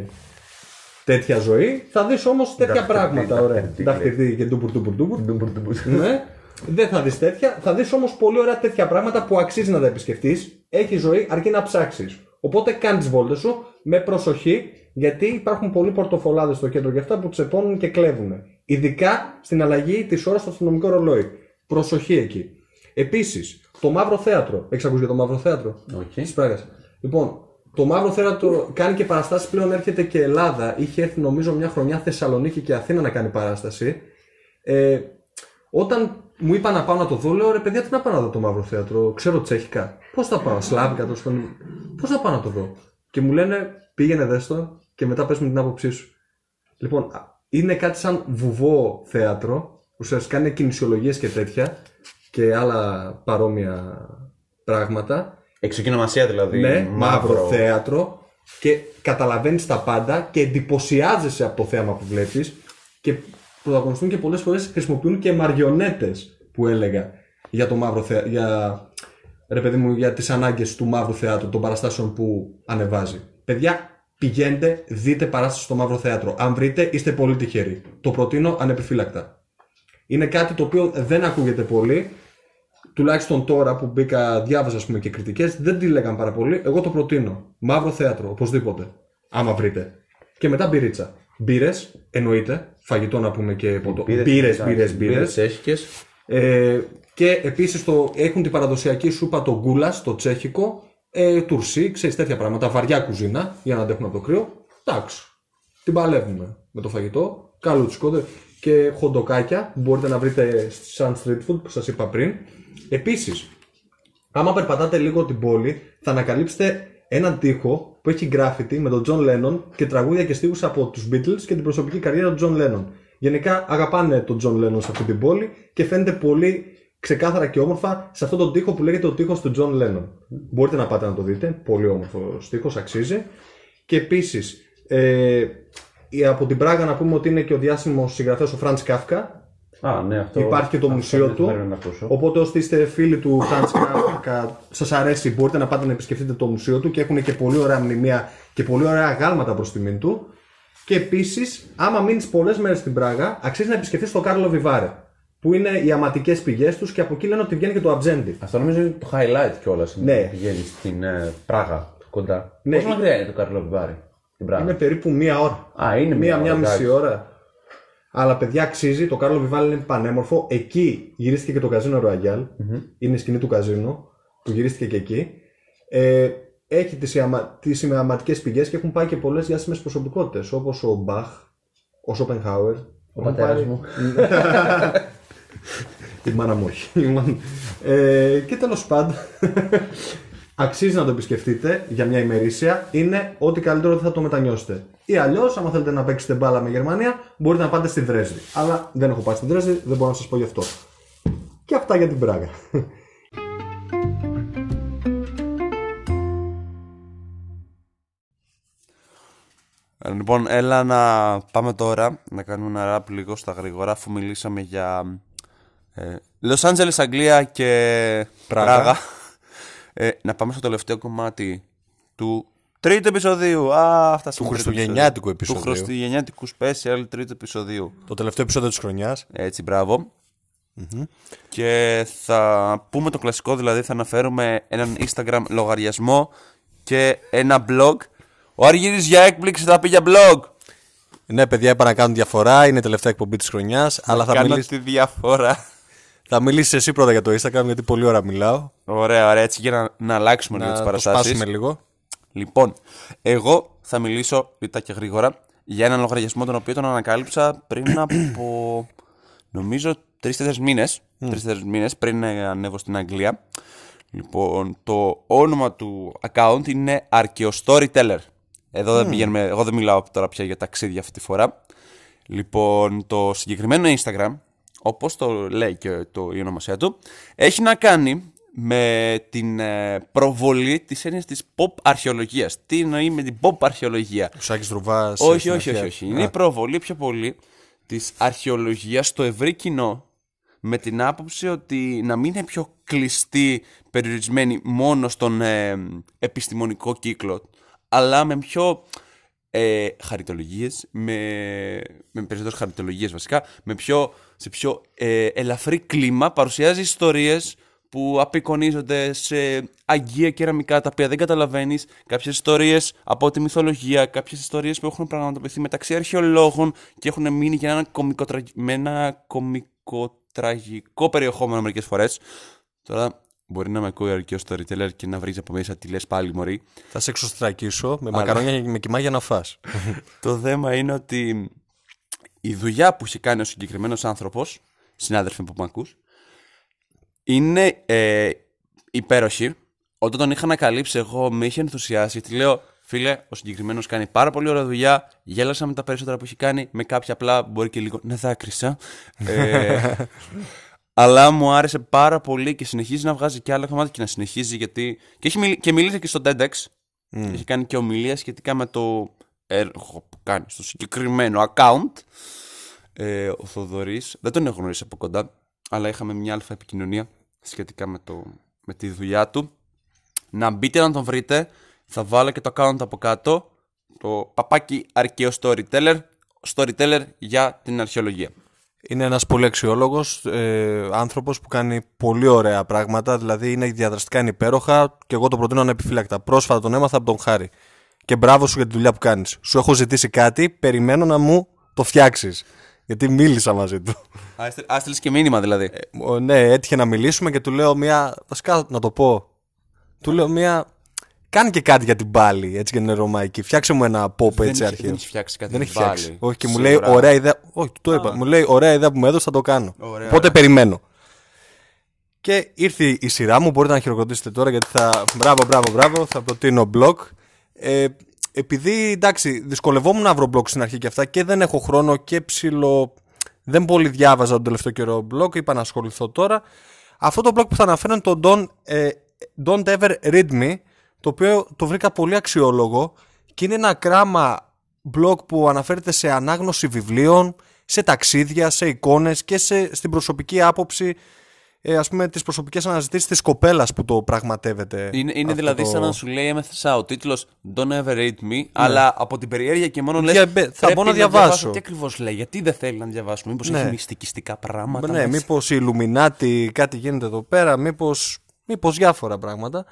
τέτοια ζωή. Θα δεις όμως τέτοια Νταχτυρτή, πράγματα. Ωραία. νταχτυρτή, Νταχτυρτή και ντούμπουρ ντούμπουρ ντούμπουρ. Ντουμπουρ, ντουμπουρ. Ναι. Δεν θα δεις τέτοια. Θα δεις όμως πολύ ωραία τέτοια πράγματα που αξίζει να τα επισκεφτείς. Έχει ζωή αρκεί να ψάξεις. Οπότε κάνεις τι βόλτες σου με προσοχή, γιατί υπάρχουν πολλοί πορτοφολάδες στο κέντρο και αυτά που τσεπώνουν και κλέβουν. Ειδικά στην αλλαγή της ώρας στο αστυνομικό ρολόι. Προσοχή εκεί. Επίσης, το μαύρο θέατρο. Έχεις ακούσει για το μαύρο θέατρο; Όχι. της Πράγας. Λοιπόν, το μαύρο θέατρο κάνει και παραστάσεις πλέον. Έρχεται και Ελλάδα. Είχε έρθει νομίζω μια χρονιά Θεσσαλονίκη και Αθήνα να κάνει παράσταση. Ε, όταν μου είπα να πάω να το δω, λέω ρε παιδιά, τι να πάω να δω το μαύρο θέατρο. Ξέρω τσέχικα. Πώς θα πάω, Σλάβικα, τέλος πάντων. Πώς θα πάω να το δω; Και μου λένε πήγαινε δες το και μετά πες μου την άποψή σου. Λοιπόν, α, είναι κάτι σαν βουβό θέατρο. Ουσιαστικά είναι κινησιολογίες και τέτοια και άλλα παρόμοια πράγματα. Εξοκοινομασία δηλαδή. Ναι, μαύρο θέατρο και καταλαβαίνεις τα πάντα και εντυπωσιάζεσαι από το θέαμα που βλέπεις και πρωταγωνιστούν και πολλές φορές χρησιμοποιούν και μαριονέτες που έλεγα για το μαύρο θέατρο, για, ρε παιδί μου, για τις ανάγκες του μαύρου θεάτρου, των παραστάσεων που ανεβάζει. Παιδιά, πηγαίνετε, δείτε παράσταση στο μαύρο θέατρο. Αν βρείτε, είστε πολύ τυχεροί. Το προτείνω ανεπιφύλακτα. Είναι κάτι το οποίο δεν ακούγεται πολύ, τουλάχιστον τώρα που μπήκα, διάβαζα ας πούμε, και κριτικές, δεν τη λέγαν πάρα πολύ. Εγώ το προτείνω. Μαύρο θέατρο, οπωσδήποτε. Άμα βρείτε. Και μετά μπυρίτσα. Μπύρες, εννοείται. Φαγητό να πούμε και ποτό. Μπύρες, μπύρες, μπύρες. Τσέχικες. Ε, και επίσης έχουν την παραδοσιακή σούπα το γκούλας, το τσέχικο. Ε, τουρσί, ξέρεις τέτοια πράγματα. Βαριά κουζίνα για να αντέχουν από το κρύο. Εντάξει. Την παλεύουμε με το φαγητό. Καλούτσικο. δε- Και χοντοκάκια που μπορείτε να βρείτε σαν street food που σας είπα πριν. Επίσης, άμα περπατάτε λίγο την πόλη, θα ανακαλύψετε έναν τοίχο που έχει graffiti με τον John Lennon και τραγούδια και στίχους από τους Beatles και την προσωπική καριέρα του John Lennon. Γενικά αγαπάνε τον John Lennon σε αυτή την πόλη και φαίνεται πολύ ξεκάθαρα και όμορφα σε αυτόν τον τοίχο που λέγεται ο τοίχος του John Lennon. Μπορείτε να πάτε να το δείτε, πολύ όμορφο τοίχος, αξίζει. Και επίσης, ε, η- από την Πράγα να πούμε ότι είναι και ο διάσημος συγγραφέας ο Franz Kafka, Α, ναι, αυτό. Υπάρχει και το αυτό μουσείο δεν του. πρέπει να ακούσω. Οπότε όσοι είστε φίλοι του Franz Kafka, σας αρέσει, μπορείτε να πάτε να επισκεφτείτε το μουσείο του και έχουν και πολύ ωραία μνημεία και πολύ ωραία αγάλματα προς τιμήν του. Και επίσης, άμα μείνεις πολλές μέρες στην Πράγα, αξίζει να επισκεφτείς το Κάρλο Βιβάρε, που είναι οι αματικές πηγές τους και από εκεί λένε ότι βγαίνει και το Ατζέντι. Αυτό νομίζω είναι το highlight κιόλας. Ναι. Πηγαίνει στην ε, Πράγα, κοντά. Ναι. Πόσο μακριά είναι το Καρλό Βιβάρι, την Πράγα; Είναι περίπου μία ώρα. Α, είναι μία, μία ώρα, μισή εντάξει. ώρα. Αλλά παιδιά αξίζει, το Κάρλο Βιβάλ είναι πανέμορφο. Εκεί γυρίστηκε και το καζίνο Royal. Είναι η σκηνή του καζίνου που γυρίστηκε και εκεί. Ε, έχει τις, ιαμα, τις ημεαματικές πηγές και έχουν πάει και πολλές διάσημες προσωπικότητες όπως ο Μπαχ, ο Σόπενχάουερ. Ο πατέρας μου. Η μάνα μου όχι. ε, και τέλος πάντων, αξίζει να το επισκεφτείτε για μια ημερήσια. Είναι ό,τι καλύτερο δεν θα το μετανιώσετε. Ή αλλιώς, άμα θέλετε να παίξετε μπάλα με Γερμανία, μπορείτε να πάτε στη Δρέσδη. Αλλά δεν έχω πάει στη Δρέσδη, δεν μπορώ να σας πω γι' αυτό. Και αυτά για την Πράγα. Ε, Λοιπόν, έλα να πάμε τώρα να κάνουμε ένα ραπ λίγο στα γρήγορα αφού μιλήσαμε για ε, Los Angeles, Αγγλία και Πράγα. Πράγα. Ε, να πάμε στο τελευταίο κομμάτι του τρίτου επεισοδίου. Α, αυτά Του χριστουγεννιάτικου επεισοδίου. Του χριστουγεννιάτικου special τρίτου επεισοδίου. Το τελευταίο επεισόδιο της χρονιάς. Έτσι, μπράβο. Και θα πούμε το κλασικό, δηλαδή θα αναφέρουμε έναν Instagram λογαριασμό και ένα blog. Ο Αργύρης για έκπληξη θα πει για blog. Ναι, παιδιά, είπα να κάνουν διαφορά. Είναι η τελευταία εκπομπή της χρονιάς. αλλά θα, Κάνω μιλήσεις, τη διαφορά. Θα μιλήσεις εσύ πρώτα για το Instagram, γιατί πολύ ώρα μιλάω. Ωραία, ωραία, έτσι για να, να αλλάξουμε λίγο τις Να το παραστάσεις. σπάσουμε λίγο. Λοιπόν, εγώ θα μιλήσω λιτά και γρήγορα για έναν λογαριασμό τον οποίο τον ανακάλυψα πριν από νομίζω τρει-τέσσερι μήνες. Τρει-τέσσερι μήνες πριν ε, ανέβω στην Αγγλία. Λοιπόν, το όνομα του account είναι Archaeostoryteller. Εδώ δεν πηγαίνουμε, εγώ δεν μιλάω τώρα πια για ταξίδια αυτή τη φορά. Λοιπόν, το συγκεκριμένο Instagram, όπως το λέει και το, η ονομασία του, έχει να κάνει με την ε, προβολή της έννοιας της pop αρχαιολογίας. Τι εννοεί με την pop αρχαιολογία; Ο Σάκης Δρουβάς. Όχι, στην όχι, όχι, αρχαία. όχι. Είναι η προβολή πιο πολύ της αρχαιολογίας στο ευρύ κοινό με την άποψη ότι να μην είναι πιο κλειστή, περιορισμένη μόνο στον ε, επιστημονικό κύκλο, αλλά με πιο ε, χαριτολογίες, με, με περισσότερες χαριτολογίες βασικά, με πιο, σε πιο ε, ελαφρύ κλίμα παρουσιάζει ιστορίες που απεικονίζονται σε αγία κεραμικά τα οποία δεν καταλαβαίνεις, κάποιες ιστορίες από τη μυθολογία, κάποιες ιστορίες που έχουν πραγματοποιηθεί μεταξύ αρχαιολόγων και έχουν μείνει για ένα κομικοτρα... με ένα κομικοτραγικό περιεχόμενο μερικές φορές. Τώρα μπορεί να με ακούει αρκεί ο storyteller και να βρεις από μέσα τι λες πάλι μωρή. Θα σε εξωστρακίσω με μακαρόνια και με κοιμά για να φας. Το θέμα είναι ότι η δουλειά που έχει κάνει ο συγκεκριμένος άνθρωπος, συνάδελφοι που με ακούς, είναι ε, υπέροχη. Όταν τον είχα ανακαλύψει, εγώ με είχε ενθουσιάσει. Τη λέω, φίλε, ο συγκεκριμένος κάνει πάρα πολύ ωραία δουλειά. Γέλασα με τα περισσότερα που έχει κάνει. Με κάποια απλά μπορεί και λίγο να δάκρυσα. ε, αλλά μου άρεσε πάρα πολύ και συνεχίζει να βγάζει και άλλα κομμάτια και να συνεχίζει γιατί. Και, έχει μιλ... και μίλησε και στο TEDx. Έχει κάνει και ομιλία σχετικά με το έργο που κάνει στο συγκεκριμένο account. Ε, ο Θοδωρής. Δεν τον έχω γνωρίσει από κοντά, αλλά είχαμε μια αλφα επικοινωνία σχετικά με, το, με τη δουλειά του. Να μπείτε να τον βρείτε. Θα βάλω και το account από κάτω. Το παπάκι αρκαίο storyteller. Storyteller για την αρχαιολογία. Είναι ένας πολύ αξιόλογος ε, άνθρωπος που κάνει πολύ ωραία πράγματα, δηλαδή είναι διαδραστικά είναι υπέροχα και εγώ το προτείνω ανεπιφύλακτα. Πρόσφατα τον έμαθα από τον Χάρη. Και μπράβο σου για τη δουλειά που κάνεις. Σου έχω ζητήσει κάτι, περιμένω να μου το φτιάξεις. Γιατί μίλησα μαζί του. Α, στείλεις και μήνυμα δηλαδή. Ο, ναι, έτυχε να μιλήσουμε και του λέω μια. Βασικά να το πω. Του λέω μια. Κάνει και κάτι για την πάλη, έτσι και είναι ρωμαϊκή. Φτιάξε μου ένα pop δεν έτσι έχει- αρχαίο. Δεν έχει φτιάξει κάτι Δεν έχει πάλι. φτιάξει. Όχι, και μου Σίγουρα. λέει ωραία ιδέα. Όχι, το είπα. Μου λέει ωραία ιδέα που μου έδωσε, θα το κάνω. Ωραία, Οπότε ωραία. περιμένω. Και ήρθε η σειρά μου. Μπορείτε να χειροκροτήσετε τώρα γιατί θα. Μπράβο, μπράβο, μπράβο. Θα προτείνω blog. Ε, επειδή εντάξει, δυσκολευόμουν να βρω blog στην αρχή και αυτά και δεν έχω χρόνο και ψηλό. Δεν πολύ διάβαζα τον τελευταίο καιρό blog. Είπα να ασχοληθώ τώρα. Αυτό το blog που θα αναφέρω είναι το Don't, ε, Don't Ever Read Me, το οποίο το βρήκα πολύ αξιόλογο και είναι ένα κράμα blog που αναφέρεται σε ανάγνωση βιβλίων, σε ταξίδια, σε εικόνες και σε, στην προσωπική άποψη ε, ας πούμε τις προσωπικές αναζητήσεις της κοπέλας που το πραγματεύεται. Είναι, είναι αυτό δηλαδή το- σαν να σου λέει έμεθα ο τίτλος Don't ever read me, αλλά από την περιέργεια και μόνο λες. Για μπε- θα μπορώ να διαβάσω. Τι ακριβώς λέει, γιατί δεν θέλει να διαβάσουμε, Μήπως Ναι. έχει μυστικιστικά πράγματα. Ναι, μέσα. μήπως η Illuminati κάτι γίνεται εδώ πέρα, μήπως, μήπως διάφορα πράγματα.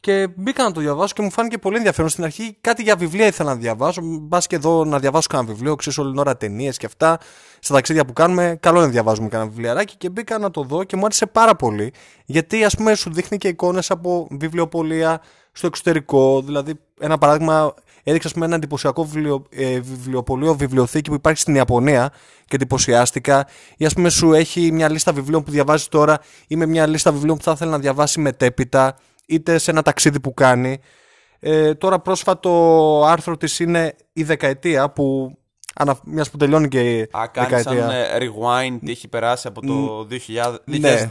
Και μπήκα να το διαβάσω και μου φάνηκε πολύ ενδιαφέρον. Στην αρχή κάτι για βιβλία ήθελα να διαβάσω. Μπας και εδώ να διαβάσω κανένα βιβλίο, ξέρεις όλη την ώρα ταινίες και αυτά. Στα ταξίδια που κάνουμε, καλό είναι να διαβάζουμε κανένα βιβλιαράκι. Και μπήκα να το δω και μου άρεσε πάρα πολύ. Γιατί ας πούμε σου δείχνει και εικόνες από βιβλιοπολία στο εξωτερικό. Δηλαδή, ένα παράδειγμα, έδειξε ας πούμε, ένα εντυπωσιακό βιβλιο, ε, βιβλιοπωλείο, βιβλιοθήκη που υπάρχει στην Ιαπωνία και εντυπωσιάστηκα. Ή ας πούμε, σου έχει μια λίστα βιβλίων που διαβάζεις τώρα ή με μια λίστα βιβλίων που θα ήθελε να διαβάσει μετέπειτα, είτε σε ένα ταξίδι που κάνει. Ε, τώρα πρόσφατο άρθρο της είναι η δεκαετία που ανα... μιας που τελειώνει και η Α, κάνει δεκαετία. σαν ε, rewind τι έχει περάσει από το 2000, 2010 Ναι,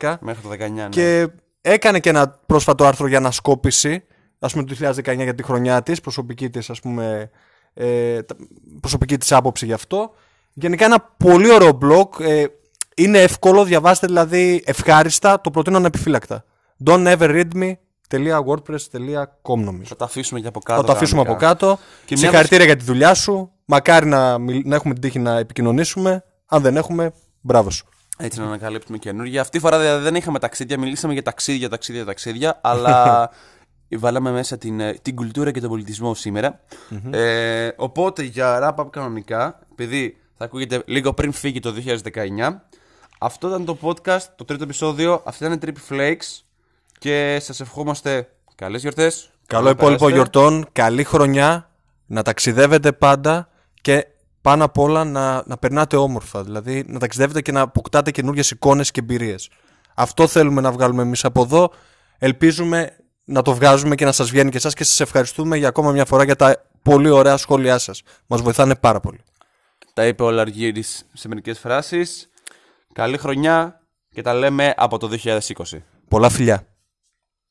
2010. μέχρι το 19. ναι. Και έκανε και ένα πρόσφατο άρθρο για ανασκόπηση, ας πούμε το 2019 για τη χρονιά της, προσωπική της ας πούμε, ε, τα- προσωπική της άποψη γι' αυτό. Γενικά ένα πολύ ωραίο blog, ε, είναι εύκολο, διαβάστε δηλαδή ευχάριστα, το προτείνω ανεπιφύλακτα. Don't ever read me. .wordpress.com νομίζω. Θα τα αφήσουμε και από κάτω. Θα το αφήσουμε από κανονικά. κάτω. Και μια Συγχαρητήρια για τη δουλειά σου. Μακάρι να, μιλ- να έχουμε την τύχη να επικοινωνήσουμε. Αν δεν έχουμε, μπράβο σου. Έτσι να ανακαλύπτουμε καινούργια. Αυτή τη φορά δηλαδή δεν είχαμε ταξίδια, μιλήσαμε για ταξίδια, ταξίδια, ταξίδια, αλλά βάλαμε μέσα την, ε, την κουλτούρα και τον πολιτισμό σήμερα. Ε, οπότε για wrap up κανονικά, επειδή θα ακούγεται λίγο πριν φύγει το 2019, αυτό ήταν το podcast, το τρίτο επεισόδιο, αυτή ήταν η Trippy Flakes και σας ευχόμαστε καλές γιορτές. Καλό να υπόλοιπο περάσετε. γιορτών. Καλή χρονιά. Να ταξιδεύετε πάντα. Και πάνω απ' όλα να, να περνάτε όμορφα. Δηλαδή να ταξιδεύετε και να αποκτάτε καινούριε εικόνες και εμπειρίες. Αυτό θέλουμε να βγάλουμε εμείς από εδώ. Ελπίζουμε να το βγάζουμε και να σας βγαίνει και εσάς και σας ευχαριστούμε για ακόμα μια φορά για τα πολύ ωραία σχόλιά σας. Μας βοηθάνε πάρα πολύ. Τα είπε ο Λαργύρης σε μερικές φράσεις. Καλή χρονιά και τα λέμε από το 2020. Πολλά φιλιά.